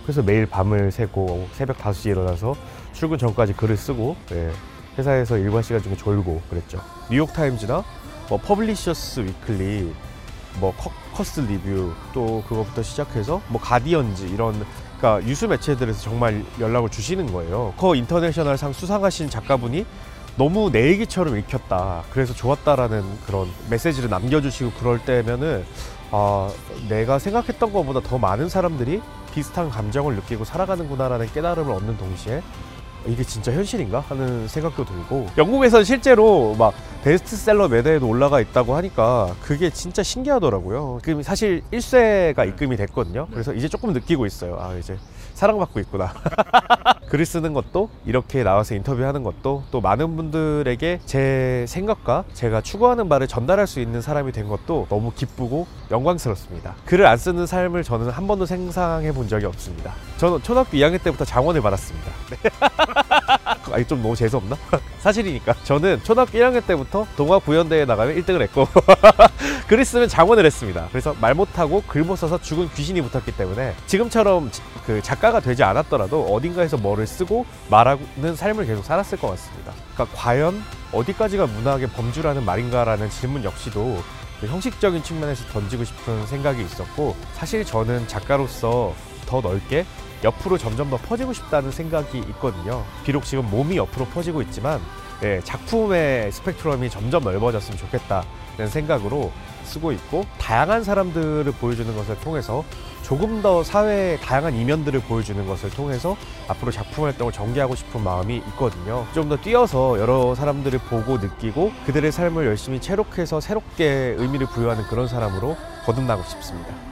그래서 매일 밤을 새고 새벽 5시에 일어나서 출근 전까지 글을 쓰고 예, 회사에서 일과 시간 중에 졸고 그랬죠. 뉴욕타임즈나 뭐 Publishers Weekly 뭐 커, Kirkus Reviews 또 그거부터 시작해서 뭐 Guardian 이런 그러니까 유수 매체들에서 정말 연락을 주시는 거예요. 부커 International 상 수상하신 작가분이 너무 내 얘기처럼 읽혔다. 그래서 좋았다라는 그런 메시지를 남겨주시고 그럴 때면은 아 내가 생각했던 것보다 더 많은 사람들이 비슷한 감정을 느끼고 살아가는구나라는 깨달음을 얻는 동시에 이게 진짜 현실인가 하는 생각도 들고 영국에서는 실제로 막 베스트셀러 매대에도 올라가 있다고 하니까 그게 진짜 신기하더라고요. 그 사실 1쇄가 입금이 됐거든요. 그래서 이제 조금 느끼고 있어요. 아 이제 사랑받고 있구나. 글을 쓰는 것도 이렇게 나와서 인터뷰하는 것도 또 많은 분들에게 제 생각과 제가 추구하는 바를 전달할 수 있는 사람이 된 것도 너무 기쁘고 영광스럽습니다. 글을 안 쓰는 삶을 저는 한 번도 상상해 본 적이 없습니다. 저는 초등학교 2학년 때부터 장원을 받았습니다. 네. 아니 좀 너무 재수없나? 사실이니까 저는 초등학교 1학년 때부터 동화 구연대에 나가면 1등을 했고 글을 쓰면 장원을 했습니다. 그래서 말 못하고 글 못 써서 죽은 귀신이 붙었기 때문에 지금처럼 지- 그 작가가 되지 않았더라도 어딘가에서 뭐를 쓰고 말하는 삶을 계속 살았을 것 같습니다. 그러니까 과연 어디까지가 문학의 범주라는 말인가라는 질문 역시도 그 형식적인 측면에서 던지고 싶은 생각이 있었고 사실 저는 작가로서 더 넓게 옆으로 점점 더 퍼지고 싶다는 생각이 있거든요. 비록 지금 몸이 옆으로 퍼지고 있지만 예, 작품의 스펙트럼이 점점 넓어졌으면 좋겠다는 생각으로 쓰고 있고 다양한 사람들을 보여주는 것을 통해서 조금 더 사회의 다양한 이면들을 보여주는 것을 통해서 앞으로 작품 활동을 전개하고 싶은 마음이 있거든요. 좀 더 뛰어서 여러 사람들을 보고 느끼고 그들의 삶을 열심히 체록해서 새롭게 의미를 부여하는 그런 사람으로 거듭나고 싶습니다.